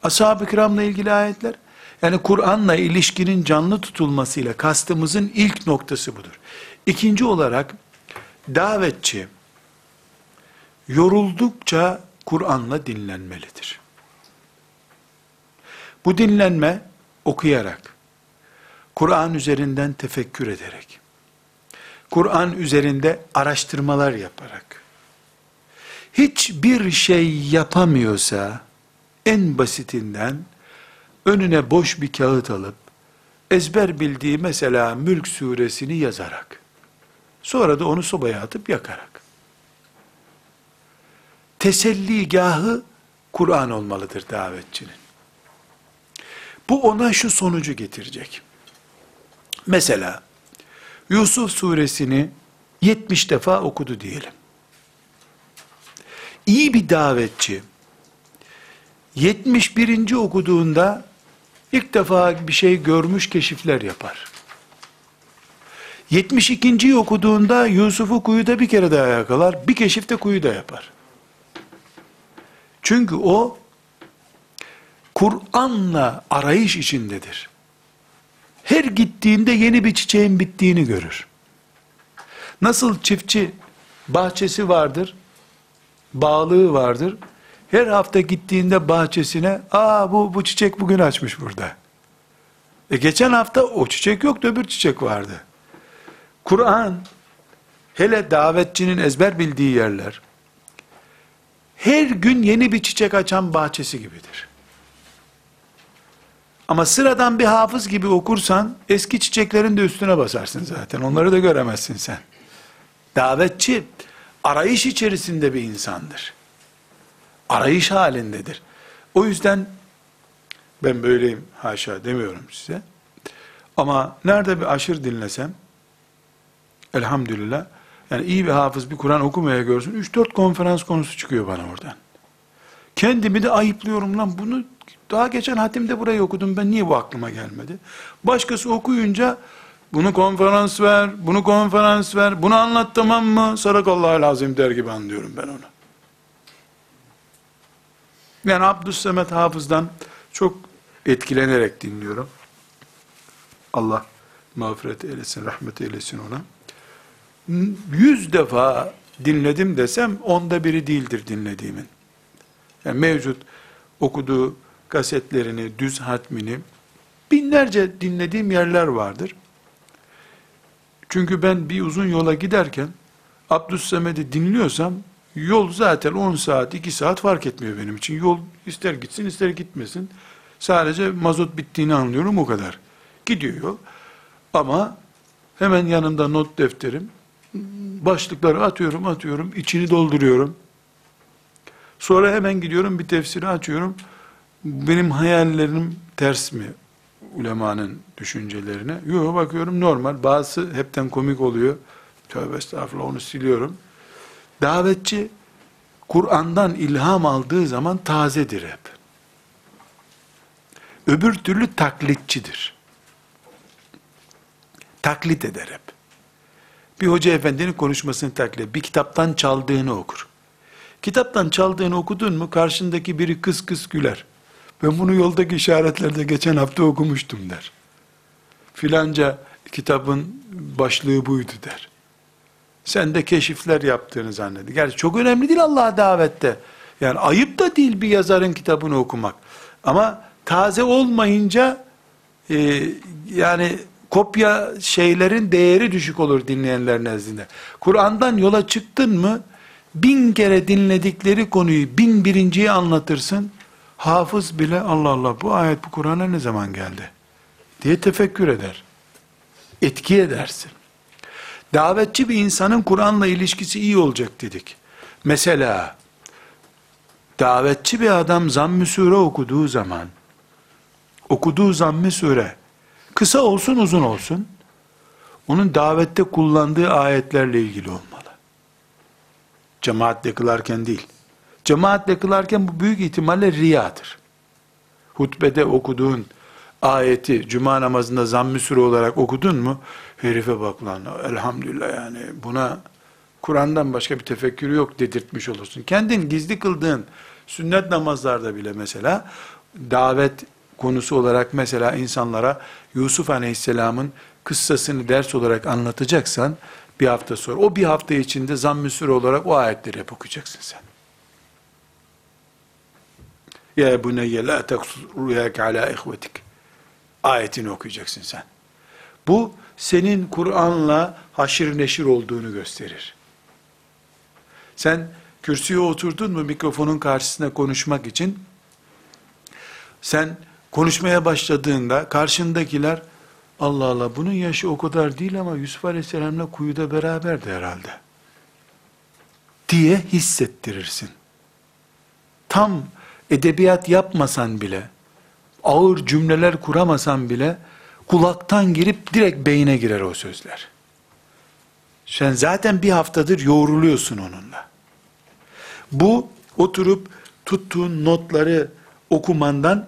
Ashab-ı kiramla ilgili ayetler, yani Kur'an'la ilişkinin canlı tutulmasıyla kastımızın ilk noktası budur. İkinci olarak, davetçi, yoruldukça Kur'an'la dinlenmelidir. Bu dinlenme, okuyarak, Kur'an üzerinden tefekkür ederek, Kur'an üzerinde araştırmalar yaparak, hiçbir şey yapamıyorsa, en basitinden, önüne boş bir kağıt alıp, ezber bildiği mesela Mülk suresini yazarak, sonra da onu sobaya atıp yakarak, teselligahı Kur'an olmalıdır davetçinin. Bu ona şu sonucu getirecek. Mesela Yusuf suresini 70 defa okudu diyelim. İyi bir davetçi 71. okuduğunda ilk defa bir şey görmüş keşifler yapar. 72. okuduğunda Yusuf'u kuyuda bir kere daha yakalar, bir keşifte kuyuda yapar. Çünkü o Kur'an'la arayış içindedir. Her gittiğinde yeni bir çiçeğin bittiğini görür. Nasıl çiftçi bahçesi vardır, bağlığı vardır. Her hafta gittiğinde bahçesine, aa bu, bu çiçek bugün açmış burada. E geçen hafta o çiçek yoktu, öbür çiçek vardı. Kur'an, hele davetçinin ezber bildiği yerler, her gün yeni bir çiçek açan bahçesi gibidir. Ama sıradan bir hafız gibi okursan eski çiçeklerin de üstüne basarsın zaten. Onları da göremezsin sen. Davetçi arayış içerisinde bir insandır. Arayış halindedir. O yüzden ben böyleyim haşa demiyorum size. Ama nerede bir aşır dinlesem elhamdülillah yani iyi bir hafız bir Kur'an okumaya görsün 3-4 konferans konusu çıkıyor bana oradan. Kendimi de ayıplıyorum lan bunu daha geçen hatimde burayı okudum ben niye bu aklıma gelmedi? Başkası okuyunca bunu konferans ver, bunu konferans ver, bunu anlat tamam mı? Sadakallahu lazım der gibi anlıyorum ben onu. Yani Abdüssemet Hafız'dan çok etkilenerek dinliyorum. Allah mağfiret eylesin, rahmet eylesin ona. Yüz defa dinledim desem onda biri değildir dinlediğimin. Yani mevcut okuduğu kasetlerini, düz hatmini binlerce dinlediğim yerler vardır. Çünkü ben bir uzun yola giderken Abdüssemed'i dinliyorsam yol zaten 10 saat, 2 saat fark etmiyor benim için. Yol ister gitsin ister gitmesin. Sadece mazot bittiğini anlıyorum o kadar. Gidiyor yol. Ama hemen yanımda not defterim. Başlıkları atıyorum, atıyorum, içini dolduruyorum. Sonra hemen gidiyorum bir tefsiri açıyorum. Benim hayallerim ters mi ulemanın düşüncelerine? Yok bakıyorum normal. Bazısı hepten komik oluyor. Tövbe estağfurullah onu siliyorum. Davetçi Kur'an'dan ilham aldığı zaman tazedir hep. Öbür türlü taklitçidir. Taklit eder hep. Bir hoca efendinin konuşmasını taklit et. Bir kitaptan çaldığını okur. Kitaptan çaldığını okudun mu karşındaki biri kıs kıs güler. Ben bunu yoldaki işaretlerde geçen hafta okumuştum der. Filanca kitabın başlığı buydu der. Sen de keşifler yaptığını zannediyor. Gerçi çok önemli değil Allah'a davette. Yani ayıp da değil bir yazarın kitabını okumak. Ama taze olmayınca e, yani kopya şeylerin değeri düşük olur dinleyenler nezdinde. Kur'an'dan yola çıktın mı bin kere dinledikleri konuyu bin birinciyi anlatırsın. Hafız bile Allah Allah bu ayet bu Kur'an'a ne zaman geldi diye tefekkür eder. Etki edersin. Davetçi bir insanın Kur'an'la ilişkisi iyi olacak dedik. Mesela davetçi bir adam zamm-ı sure okuduğu zaman okuduğu zamm-ı sure kısa olsun uzun olsun onun davette kullandığı ayetlerle ilgili olmalı. Cemaatle kılarken değil. Cemaatle kılarken bu büyük ihtimalle riyadır. Hutbede okuduğun ayeti cuma namazında zamm-ı sure olarak okudun mu? Herife bak lan elhamdülillah yani buna Kur'an'dan başka bir tefekkürü yok dedirtmiş olursun. Kendin gizli kıldığın sünnet namazlarda bile mesela davet konusu olarak mesela insanlara Yusuf Aleyhisselam'ın kıssasını ders olarak anlatacaksan bir hafta sonra o bir hafta içinde zamm-ı olarak o ayetleri hep okuyacaksın sen. Ya buneyye la teksur rüyâke alâ ihvetik. Ayetini okuyacaksın sen. Bu senin Kur'an'la haşir neşir olduğunu gösterir. Sen kürsüye oturdun mu mikrofonun karşısına konuşmak için sen konuşmaya başladığında karşındakiler Allah Allah bunun yaşı o kadar değil ama Yusuf Aleyhisselam'la kuyuda beraberdi herhalde. Diye hissettirirsin. Tam edebiyat yapmasan bile, ağır cümleler kuramasan bile, kulaktan girip direkt beyine girer o sözler. Sen zaten bir haftadır yoğruluyorsun onunla. Bu oturup tuttuğun notları okumandan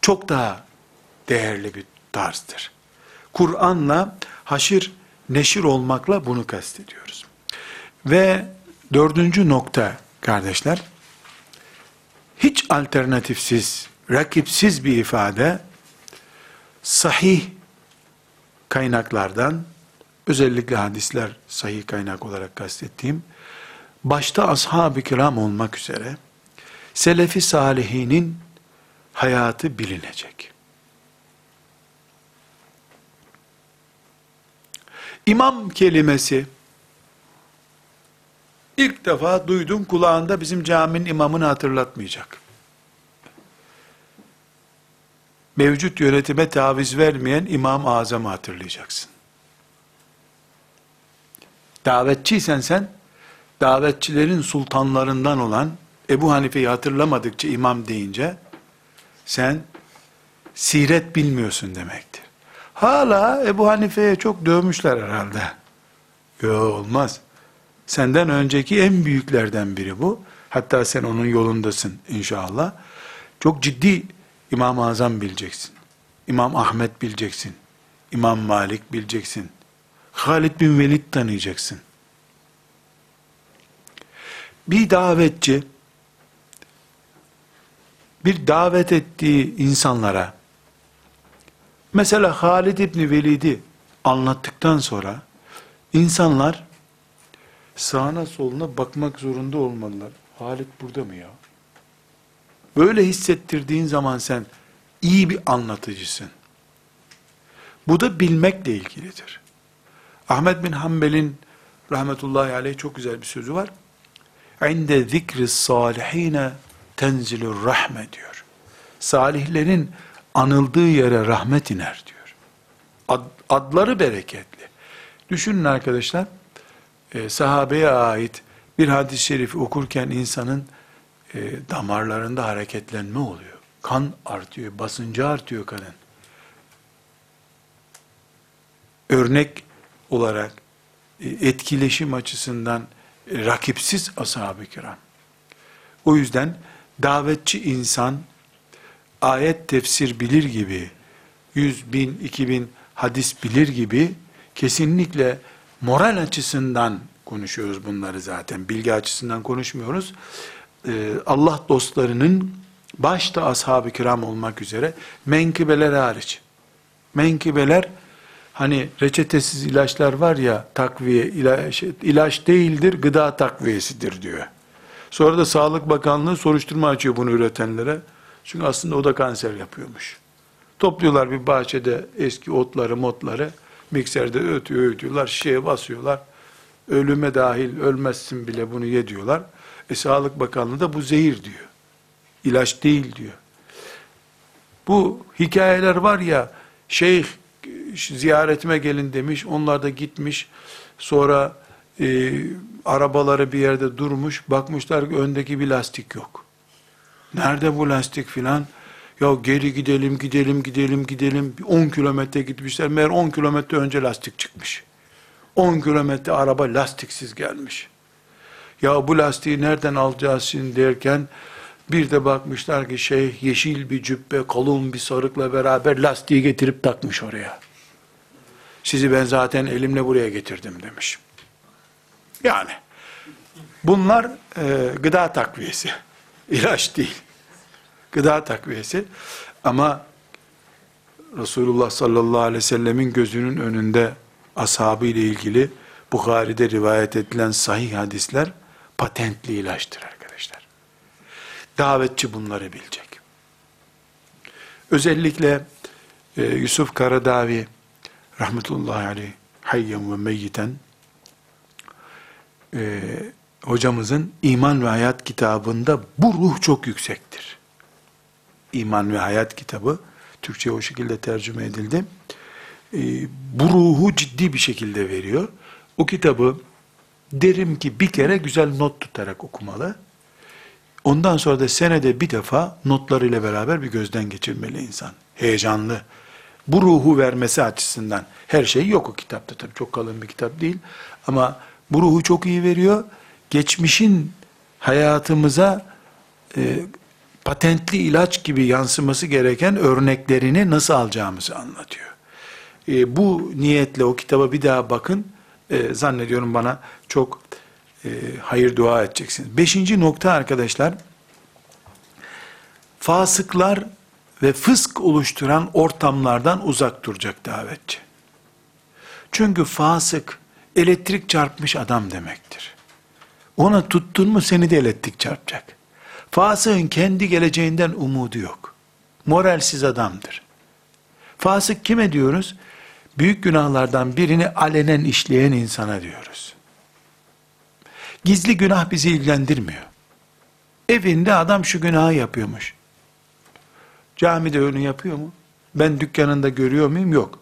çok daha değerli bir tarzdır. Kur'an'la haşir neşir olmakla bunu kastediyoruz. Ve dördüncü nokta kardeşler, hiç alternatifsiz, rakipsiz bir ifade, sahih kaynaklardan, özellikle hadisler sahih kaynak olarak kastettiğim, başta ashab-ı kiram olmak üzere, selefi salihinin hayatı bilinecek. İmam kelimesi, ilk defa duydum kulağında bizim caminin imamını hatırlatmayacak. Mevcut yönetime taviz vermeyen İmam Azam'ı hatırlayacaksın. Davetçiysen sen, davetçilerin sultanlarından olan Ebu Hanife'yi hatırlamadıkça imam deyince, sen siret bilmiyorsun demektir. Hala Ebu Hanife'ye çok dövmüşler herhalde. Yok olmaz. Senden önceki en büyüklerden biri bu. Hatta sen onun yolundasın inşallah. Çok ciddi İmam-ı Azam bileceksin. İmam Ahmet bileceksin. İmam Malik bileceksin. Halid bin Velid tanıyacaksın. Bir davetçi bir davet ettiği insanlara mesela Halid İbni Velid'i anlattıktan sonra insanlar sağına soluna bakmak zorunda olmalılar. Halid burada mı ya? Böyle hissettirdiğin zaman sen iyi bir anlatıcısın. Bu da bilmekle ilgilidir. Ahmet bin Hanbel'in rahmetullahi aleyh çok güzel bir sözü var. İnde zikri salihine tenzilur rahme diyor. Salihlerin anıldığı yere rahmet iner diyor. Ad, adları bereketli. Düşünün arkadaşlar, e, sahabeye ait bir hadis-i şerifi okurken insanın e, damarlarında hareketlenme oluyor. Kan artıyor, basıncı artıyor kanın. Örnek olarak e, etkileşim açısından e, rakipsiz ashab-ı kiram. O yüzden davetçi insan ayet tefsir bilir gibi, yüz bin, iki bin hadis bilir gibi kesinlikle moral açısından konuşuyoruz bunları zaten. Bilgi açısından konuşmuyoruz. Ee, Allah dostlarının başta ashab-ı kiram olmak üzere menkıbeler hariç. Menkıbeler hani reçetesiz ilaçlar var ya takviye ilaç, ilaç değildir gıda takviyesidir diyor. Sonra da Sağlık Bakanlığı soruşturma açıyor bunu üretenlere. Çünkü aslında o da kanser yapıyormuş. Topluyorlar bir bahçede eski otları, motları, mikserde ötüyor, ötüyorlar, şişeye basıyorlar. Ölüme dahil ölmezsin bile bunu ye diyorlar. E Sağlık Bakanlığı da bu zehir diyor. İlaç değil diyor. Bu hikayeler var ya, şeyh ziyaretime gelin demiş, onlar da gitmiş. Sonra e, arabaları bir yerde durmuş, bakmışlar ki öndeki bir lastik yok. Nerede bu lastik filan? Ya geri gidelim, gidelim, gidelim, gidelim. 10 kilometre gitmişler. Meğer 10 kilometre önce lastik çıkmış. 10 kilometre araba lastiksiz gelmiş. Ya bu lastiği nereden alacağız şimdi derken bir de bakmışlar ki şey yeşil bir cübbe, kalın bir sarıkla beraber lastiği getirip takmış oraya. Sizi ben zaten elimle buraya getirdim demiş. Yani bunlar e, gıda takviyesi. İlaç değil. Gıda takviyesi. Ama Resulullah sallallahu aleyhi ve sellemin gözünün önünde ashabı ile ilgili Bukhari'de rivayet edilen sahih hadisler patentli ilaçtır arkadaşlar. Davetçi bunları bilecek. Özellikle e, Yusuf Karadavi rahmetullahi aleyh hayyen ve meyyiten e, hocamızın İman ve Hayat kitabında bu ruh çok yüksektir. İman ve Hayat kitabı Türkçe'ye o şekilde tercüme edildi. E, bu ruhu ciddi bir şekilde veriyor. O kitabı derim ki bir kere güzel not tutarak okumalı. Ondan sonra da senede bir defa notlarıyla beraber bir gözden geçirmeli insan. Heyecanlı. Bu ruhu vermesi açısından her şey yok o kitapta tabii çok kalın bir kitap değil. Ama bu ruhu çok iyi veriyor. Geçmişin hayatımıza e, patentli ilaç gibi yansıması gereken örneklerini nasıl alacağımızı anlatıyor. E, bu niyetle o kitaba bir daha bakın. E, zannediyorum bana çok e, hayır dua edeceksiniz. Beşinci nokta arkadaşlar, fasıklar ve fısk oluşturan ortamlardan uzak duracak davetçi. Çünkü fasık, elektrik çarpmış adam demektir. Ona tuttun mu seni de elektrik çarpacak. Fasığın kendi geleceğinden umudu yok. Moralsiz adamdır. Fasık kime diyoruz? Büyük günahlardan birini alenen işleyen insana diyoruz. Gizli günah bizi ilgilendirmiyor. Evinde adam şu günahı yapıyormuş. Camide onu yapıyor mu? Ben dükkanında görüyor muyum? Yok.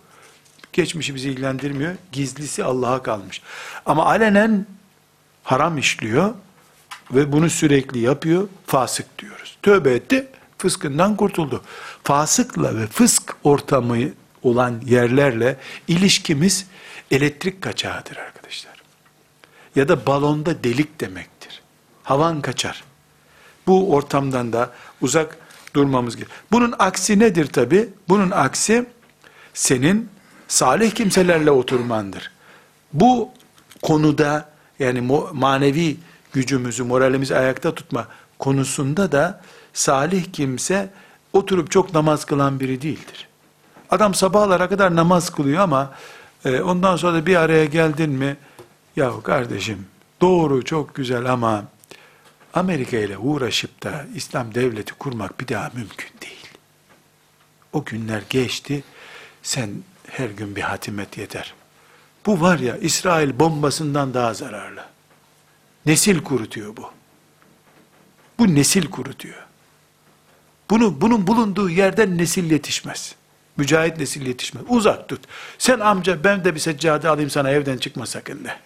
Geçmişi bizi ilgilendirmiyor. Gizlisi Allah'a kalmış. Ama alenen haram işliyor ve bunu sürekli yapıyor. Fasık diyoruz. Tövbe etti, fıskından kurtuldu. Fasıkla ve fısk ortamı olan yerlerle ilişkimiz elektrik kaçağıdır arkadaşlar. Ya da balonda delik demektir. Havan kaçar. Bu ortamdan da uzak durmamız gerekiyor. Bunun aksi nedir tabi? Bunun aksi senin salih kimselerle oturmandır. Bu konuda yani manevi gücümüzü, moralimizi ayakta tutma konusunda da salih kimse oturup çok namaz kılan biri değildir. Adam sabahlara kadar namaz kılıyor ama e, ondan sonra da bir araya geldin mi, ya kardeşim doğru çok güzel ama Amerika ile uğraşıp da İslam devleti kurmak bir daha mümkün değil. O günler geçti. Sen her gün bir hatimet yeter. Bu var ya İsrail bombasından daha zararlı. Nesil kurutuyor bu. Bu nesil kurutuyor. Bunu bunun bulunduğu yerden nesil yetişmez. Mücahit nesil yetişmez. Uzak tut. Sen amca ben de bir seccade alayım sana evden çıkma sakın de.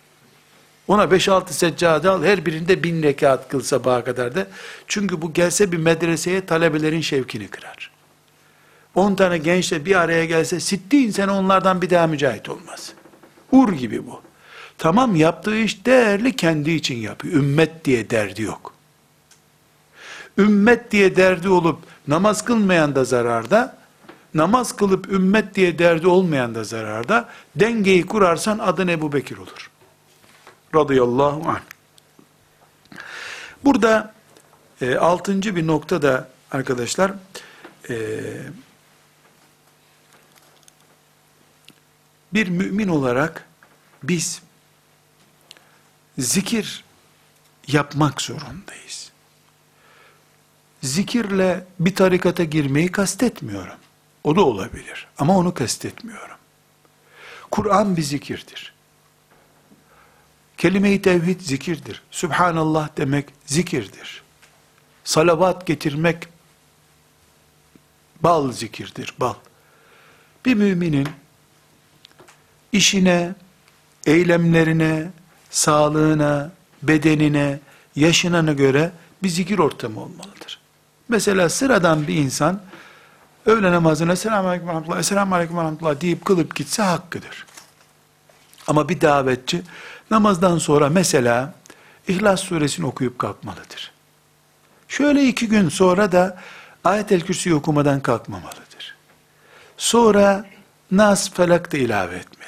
Ona 5-6 seccade al, her birinde bin rekat kıl sabaha kadar da. Çünkü bu gelse bir medreseye talebelerin şevkini kırar. 10 tane gençle bir araya gelse, sittin sene onlardan bir daha mücahit olmaz. Ur gibi bu. Tamam yaptığı iş değerli kendi için yapıyor. Ümmet diye derdi yok. Ümmet diye derdi olup namaz kılmayan da zararda, namaz kılıp ümmet diye derdi olmayan da zararda. Dengeyi kurarsan adın Ebu Bekir olur. Radıyallahu anh. Burada e, altıncı bir nokta da arkadaşlar e, bir mümin olarak biz zikir yapmak zorundayız. Zikirle bir tarikata girmeyi kastetmiyorum. O da olabilir ama onu kastetmiyorum. Kur'an bir zikirdir. Kelime-i tevhid zikirdir. Subhanallah demek zikirdir. Salavat getirmek bal zikirdir, bal. Bir müminin işine, eylemlerine, sağlığına, bedenine, yaşına göre bir zikir ortamı olmalıdır. Mesela sıradan bir insan öğle namazına selamun aleyküm rahmetullah, selamun aleyküm rahmetullah deyip kılıp gitse hakkıdır. Ama bir davetçi namazdan sonra mesela İhlas suresini okuyup kalkmalıdır. Şöyle iki gün sonra da ayet-el kürsüyü okumadan kalkmamalıdır. Sonra Nas felak da ilave etmelidir.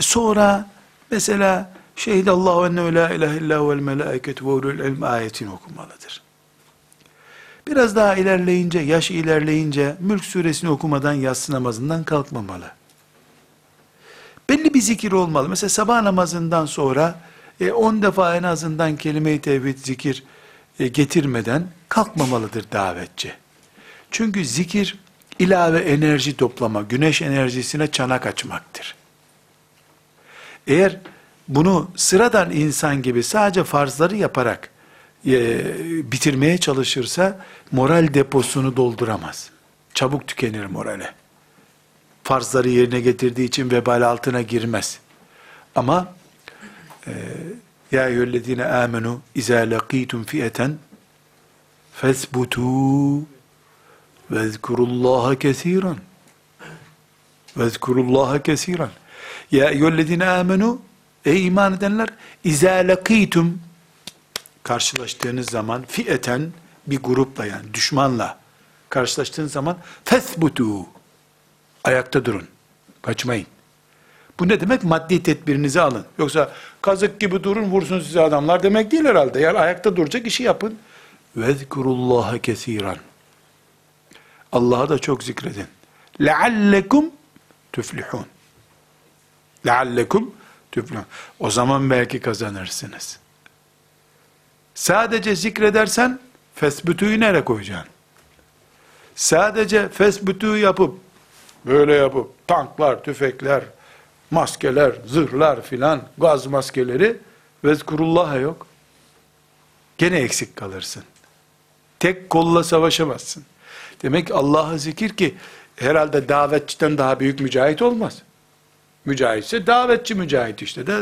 Sonra mesela Şehidallahu enne la ilahe illa vel melaiket ve ulul ilm ayetini okumalıdır. Biraz daha ilerleyince, yaş ilerleyince Mülk suresini okumadan yatsı namazından kalkmamalı. Belli bir zikir olmalı. Mesela sabah namazından sonra 10 e, defa en azından kelime-i tevhid zikir e, getirmeden kalkmamalıdır davetçi. Çünkü zikir ilave enerji toplama, güneş enerjisine çanak açmaktır. Eğer bunu sıradan insan gibi sadece farzları yaparak e, bitirmeye çalışırsa moral deposunu dolduramaz. Çabuk tükenir morali. Farzları yerine getirdiği için vebal altına girmez. Ama e, ya eyyühellezine amenu izâ lakîtum fiyeten fethbutû vezkurullaha kesiran vezkurullaha kesiran ya eyyühellezine amenu ey iman edenler izâ lakîtum karşılaştığınız zaman fiyeten bir grupla yani düşmanla karşılaştığınız zaman fethbutu ayakta durun. Kaçmayın. Bu ne demek? Maddi tedbirinizi alın. Yoksa kazık gibi durun vursun size adamlar demek değil herhalde. Yani ayakta duracak işi yapın. Vezkurullaha kesiran. Allah'a da çok zikredin. Leallekum tüflihun. Leallekum tüflihun. O zaman belki kazanırsınız. Sadece zikredersen fesbütüyü nereye koyacaksın? Sadece fesbütü yapıp böyle yapıp tanklar, tüfekler, maskeler, zırhlar filan, gaz maskeleri vezkurullah'a yok. Gene eksik kalırsın. Tek kolla savaşamazsın. Demek Allah'a zikir ki herhalde davetçiden daha büyük mücahit olmaz. Mücahitse davetçi mücahit işte de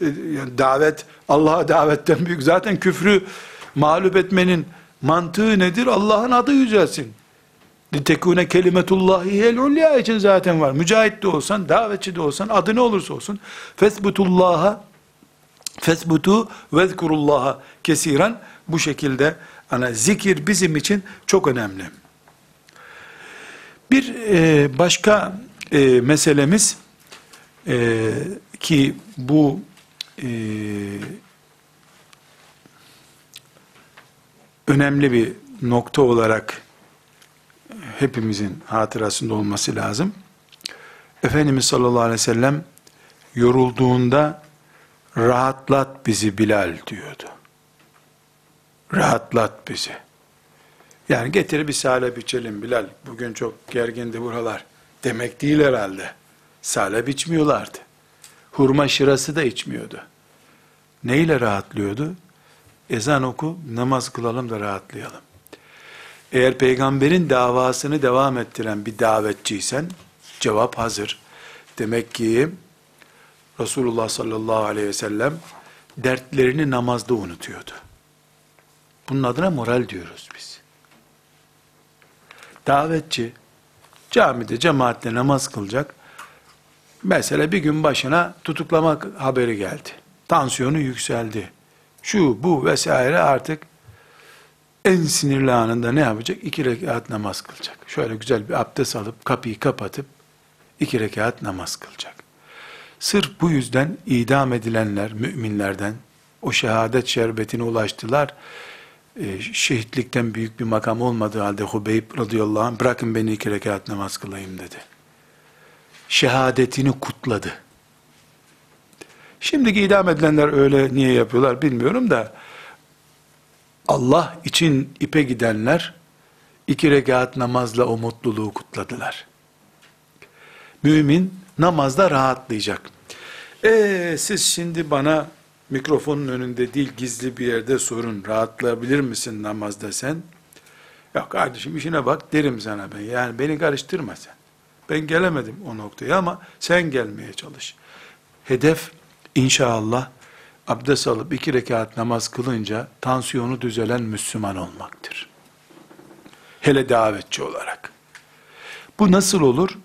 e, yani davet Allah'a davetten büyük. Zaten küfrü mağlup etmenin mantığı nedir? Allah'ın adı yücelsin. Tekune kelimetullahi el ulya için zaten var. Mücahit de olsan, davetçi de olsan, adı ne olursa olsun. Fesbutullaha fesbutu vezkurullaha kesiren bu şekilde ana zikir bizim için çok önemli. Bir e, başka e, meselemiz e, ki bu e, önemli bir nokta olarak hepimizin hatırasında olması lazım. Efendimiz sallallahu aleyhi ve sellem yorulduğunda rahatlat bizi Bilal diyordu. Rahatlat bizi. Yani getir bir salep içelim Bilal. Bugün çok gergindi buralar. Demek değil herhalde. Salep içmiyorlardı. Hurma şırası da içmiyordu. Neyle rahatlıyordu? Ezan oku, namaz kılalım da rahatlayalım. Eğer peygamberin davasını devam ettiren bir davetçiysen, cevap hazır. Demek ki Resulullah sallallahu aleyhi ve sellem dertlerini namazda unutuyordu. Bunun adına moral diyoruz biz. Davetçi camide cemaatle namaz kılacak. Mesela bir gün başına tutuklamak haberi geldi. Tansiyonu yükseldi. Şu bu vesaire artık en sinirli anında ne yapacak? İki rekat namaz kılacak. Şöyle güzel bir abdest alıp kapıyı kapatıp iki rekat namaz kılacak. Sırf bu yüzden idam edilenler müminlerden o şehadet şerbetine ulaştılar. Ee, şehitlikten büyük bir makam olmadığı halde Hubeyb radıyallahu anh bırakın beni iki rekat namaz kılayım dedi. Şehadetini kutladı. Şimdiki idam edilenler öyle niye yapıyorlar bilmiyorum da Allah için ipe gidenler iki rekat namazla o mutluluğu kutladılar. Mümin namazda rahatlayacak. Ee, siz şimdi bana mikrofonun önünde değil gizli bir yerde sorun rahatlayabilir misin namazda sen? Ya kardeşim işine bak derim sana ben. Yani beni karıştırma sen. Ben gelemedim o noktaya ama sen gelmeye çalış. Hedef inşallah abdest alıp iki rekat namaz kılınca tansiyonu düzelen Müslüman olmaktır. Hele davetçi olarak. Bu nasıl olur?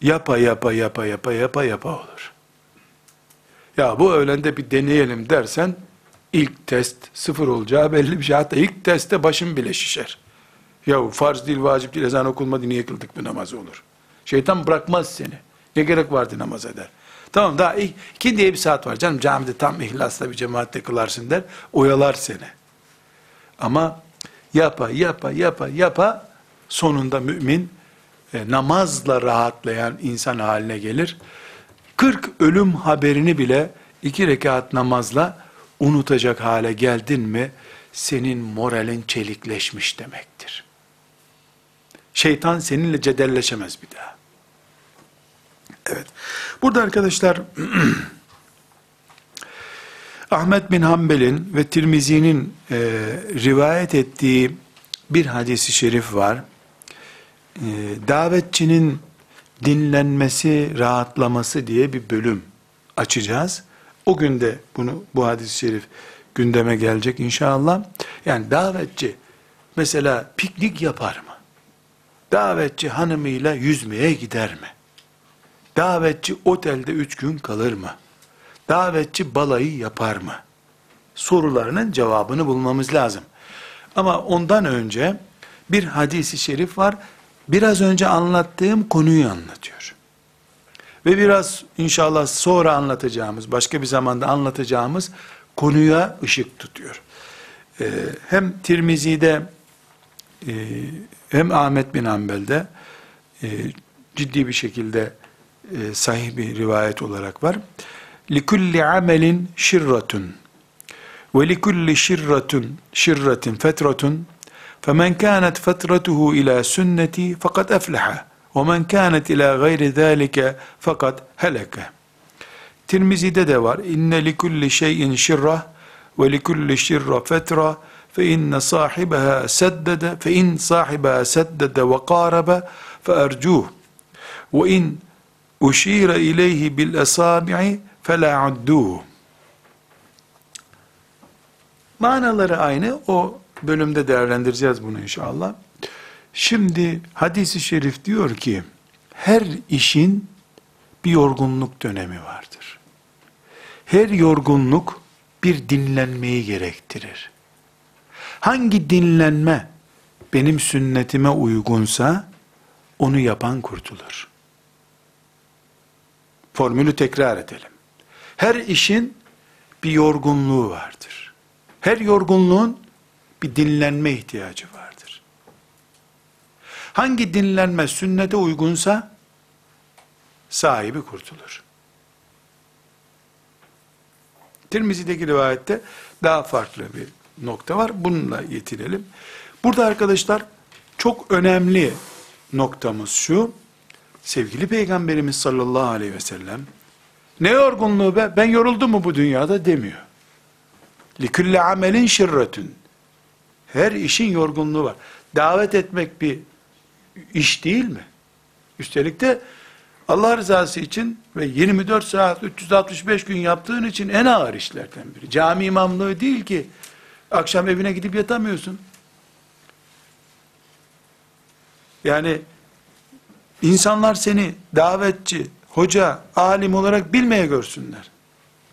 Yapa yapa yapa yapa yapa yapa olur. Ya bu öğlende bir deneyelim dersen ilk test sıfır olacağı belli bir şey. Hatta ilk testte başım bile şişer. Ya farz değil vacip değil ezan okunmadı niye kıldık bu namazı olur. Şeytan bırakmaz seni. Ne gerek vardı namaz eder. Tamam daha iki diye bir saat var canım camide tam ihlasla bir cemaatte kılarsın der. Oyalar seni. Ama yapa yapa yapa yapa sonunda mümin e, namazla rahatlayan insan haline gelir. 40 ölüm haberini bile iki rekat namazla unutacak hale geldin mi senin moralin çelikleşmiş demektir. Şeytan seninle cedelleşemez bir daha. Evet. Burada arkadaşlar Ahmet bin Hanbel'in ve Tirmizi'nin e, rivayet ettiği bir hadisi şerif var. E, davetçinin dinlenmesi, rahatlaması diye bir bölüm açacağız. O günde bunu bu hadis-i şerif gündeme gelecek inşallah. Yani davetçi mesela piknik yapar mı? Davetçi hanımıyla yüzmeye gider mi? Davetçi otelde üç gün kalır mı? Davetçi balayı yapar mı? Sorularının cevabını bulmamız lazım. Ama ondan önce bir hadisi şerif var. Biraz önce anlattığım konuyu anlatıyor. Ve biraz inşallah sonra anlatacağımız, başka bir zamanda anlatacağımız konuya ışık tutuyor. Ee, hem Tirmizi'de e, hem Ahmet bin Hanbel'de e, ciddi bir şekilde e, sahih bir rivayet olarak var. لِكُلِّ عَمَلٍ شِرَّةٌ وَلِكُلِّ شِرَّةٌ شِرَّةٍ فَتْرَةٌ فَمَنْ كَانَتْ فَتْرَتُهُ إِلَى سُنَّتِي فَقَدْ أَفْلَحَ وَمَنْ كَانَتْ إِلَى غَيْرِ ذَٰلِكَ فَقَدْ هَلَكَ Tirmizi'de de var. İnne li kulli şeyin şirra ve li kulli şirra fetra fe inne sahibaha seddede fe in sahibaha seddede ve qaraba fe ercuh ve in uşire ileyhi bil esabi'i fe la udduhu Manaları aynı. O bölümde değerlendireceğiz bunu inşallah. Şimdi hadisi şerif diyor ki her işin bir yorgunluk dönemi vardır. Her yorgunluk bir dinlenmeyi gerektirir. Hangi dinlenme benim sünnetime uygunsa onu yapan kurtulur. Formülü tekrar edelim. Her işin bir yorgunluğu vardır. Her yorgunluğun bir dinlenme ihtiyacı vardır. Hangi dinlenme sünnete uygunsa sahibi kurtulur. Tirmizi'deki rivayette daha farklı bir nokta var. Bununla yetinelim. Burada arkadaşlar çok önemli noktamız şu. Sevgili Peygamberimiz sallallahu aleyhi ve sellem ne yorgunluğu be ben yoruldum mu bu dünyada demiyor. Likülle amelin şirretün. Her işin yorgunluğu var. Davet etmek bir iş değil mi? Üstelik de Allah rızası için ve 24 saat 365 gün yaptığın için en ağır işlerden biri. Cami imamlığı değil ki akşam evine gidip yatamıyorsun. Yani insanlar seni davetçi, hoca, alim olarak bilmeye görsünler.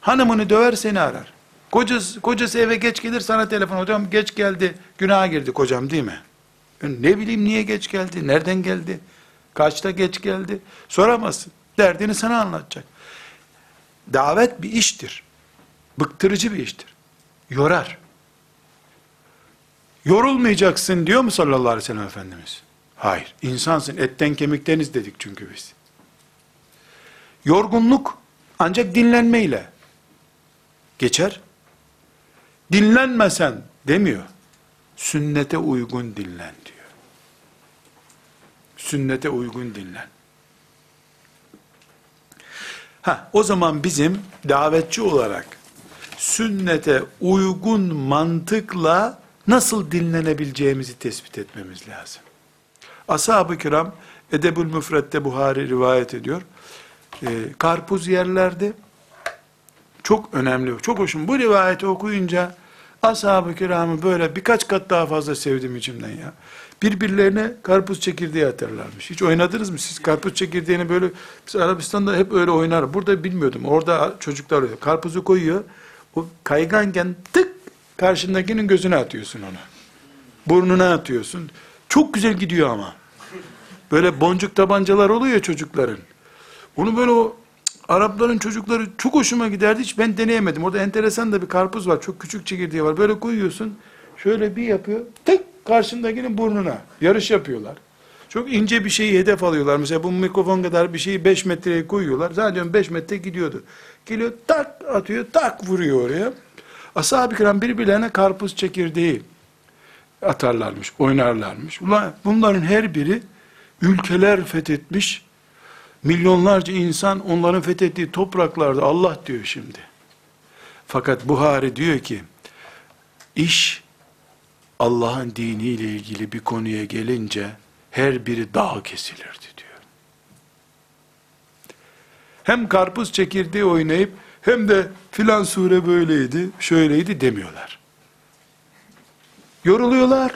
Hanımını döver seni arar. Kocası, kocası eve geç gelir sana telefon hocam geç geldi günaha girdi kocam değil mi? Ne bileyim niye geç geldi nereden geldi kaçta geç geldi soramazsın derdini sana anlatacak. Davet bir iştir. Bıktırıcı bir iştir. Yorar. Yorulmayacaksın diyor mu sallallahu aleyhi ve sellem Efendimiz? Hayır. insansın etten kemikteniz dedik çünkü biz. Yorgunluk ancak dinlenmeyle geçer. Dinlenmesen demiyor. Sünnete uygun dinlen diyor. Sünnete uygun dinlen. Ha, o zaman bizim davetçi olarak sünnete uygun mantıkla nasıl dinlenebileceğimizi tespit etmemiz lazım. Ashab-ı kiram Edebül Müfret'te Buhari rivayet ediyor. Ee, karpuz yerlerdi. Çok önemli, çok hoşum. Bu rivayeti okuyunca ashab-ı kiramı böyle birkaç kat daha fazla sevdim içimden ya. Birbirlerine karpuz çekirdeği atarlarmış. Hiç oynadınız mı siz? Karpuz çekirdeğini böyle, biz Arabistan'da hep öyle oynar. Burada bilmiyordum. Orada çocuklar öyle. Karpuzu koyuyor. O kayganken tık karşındakinin gözüne atıyorsun onu. Burnuna atıyorsun. Çok güzel gidiyor ama. Böyle boncuk tabancalar oluyor çocukların. Onu böyle o Arapların çocukları çok hoşuma giderdi. Hiç ben deneyemedim. Orada enteresan da bir karpuz var. Çok küçük çekirdeği var. Böyle koyuyorsun. Şöyle bir yapıyor. Tık karşındakinin burnuna. Yarış yapıyorlar. Çok ince bir şeyi hedef alıyorlar. Mesela bu mikrofon kadar bir şeyi 5 metreye koyuyorlar. Zaten 5 metre gidiyordu. Geliyor tak atıyor tak vuruyor oraya. Ashab-ı kiram birbirlerine karpuz çekirdeği atarlarmış, oynarlarmış. Ulan bunların her biri ülkeler fethetmiş, milyonlarca insan onların fethettiği topraklarda Allah diyor şimdi. Fakat Buhari diyor ki, iş Allah'ın diniyle ilgili bir konuya gelince her biri dağ kesilirdi diyor. Hem karpuz çekirdeği oynayıp hem de filan sure böyleydi, şöyleydi demiyorlar. Yoruluyorlar.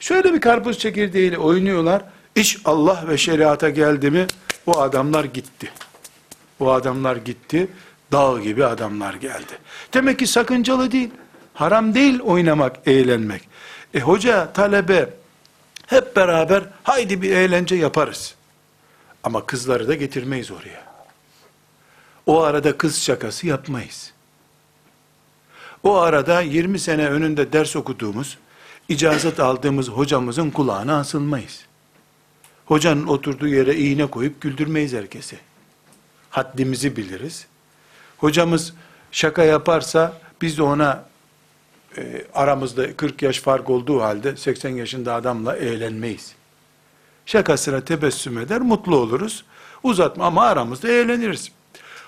Şöyle bir karpuz çekirdeğiyle oynuyorlar. İş Allah ve şeriata geldi mi o adamlar gitti. O adamlar gitti. Dağ gibi adamlar geldi. Demek ki sakıncalı değil. Haram değil oynamak, eğlenmek. E hoca, talebe hep beraber haydi bir eğlence yaparız. Ama kızları da getirmeyiz oraya. O arada kız şakası yapmayız. O arada 20 sene önünde ders okuduğumuz, icazet aldığımız hocamızın kulağına asılmayız. Hocanın oturduğu yere iğne koyup güldürmeyiz herkesi. Haddimizi biliriz. Hocamız şaka yaparsa biz de ona e, aramızda 40 yaş fark olduğu halde 80 yaşında adamla eğlenmeyiz. Şakasına tebessüm eder, mutlu oluruz. Uzatma ama aramızda eğleniriz.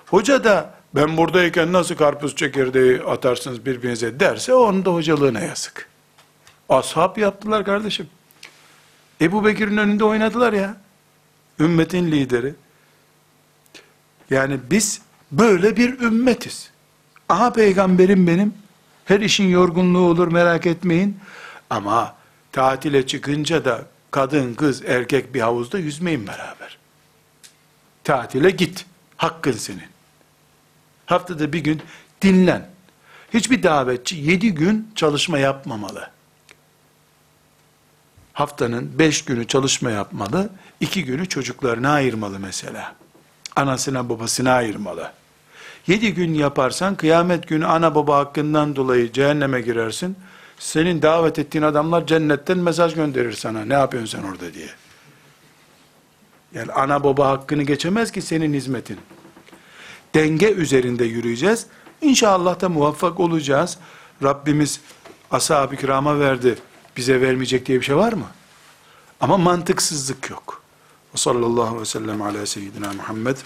Hoca da ben buradayken nasıl karpuz çekirdeği atarsınız birbirinize derse onun da hocalığına yazık. Ashab yaptılar kardeşim. Ebu Bekir'in önünde oynadılar ya. Ümmetin lideri. Yani biz böyle bir ümmetiz. Aha peygamberim benim. Her işin yorgunluğu olur merak etmeyin. Ama tatile çıkınca da kadın, kız, erkek bir havuzda yüzmeyin beraber. Tatile git. Hakkın senin. Haftada bir gün dinlen. Hiçbir davetçi yedi gün çalışma yapmamalı. Haftanın beş günü çalışma yapmalı, iki günü çocuklarına ayırmalı mesela. Anasına babasına ayırmalı. Yedi gün yaparsan kıyamet günü ana baba hakkından dolayı cehenneme girersin. Senin davet ettiğin adamlar cennetten mesaj gönderir sana. Ne yapıyorsun sen orada diye. Yani ana baba hakkını geçemez ki senin hizmetin. Denge üzerinde yürüyeceğiz. İnşallah da muvaffak olacağız. Rabbimiz ashab-ı kirama verdi. Bize vermeyecek diye bir şey var mı? Ama mantıksızlık yok. Sallallahu aleyhi ve sellem ala seyyidina Muhammed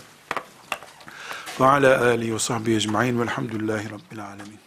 ve ala alihi ve sahbihi ecma'in velhamdülillahi rabbil alemin.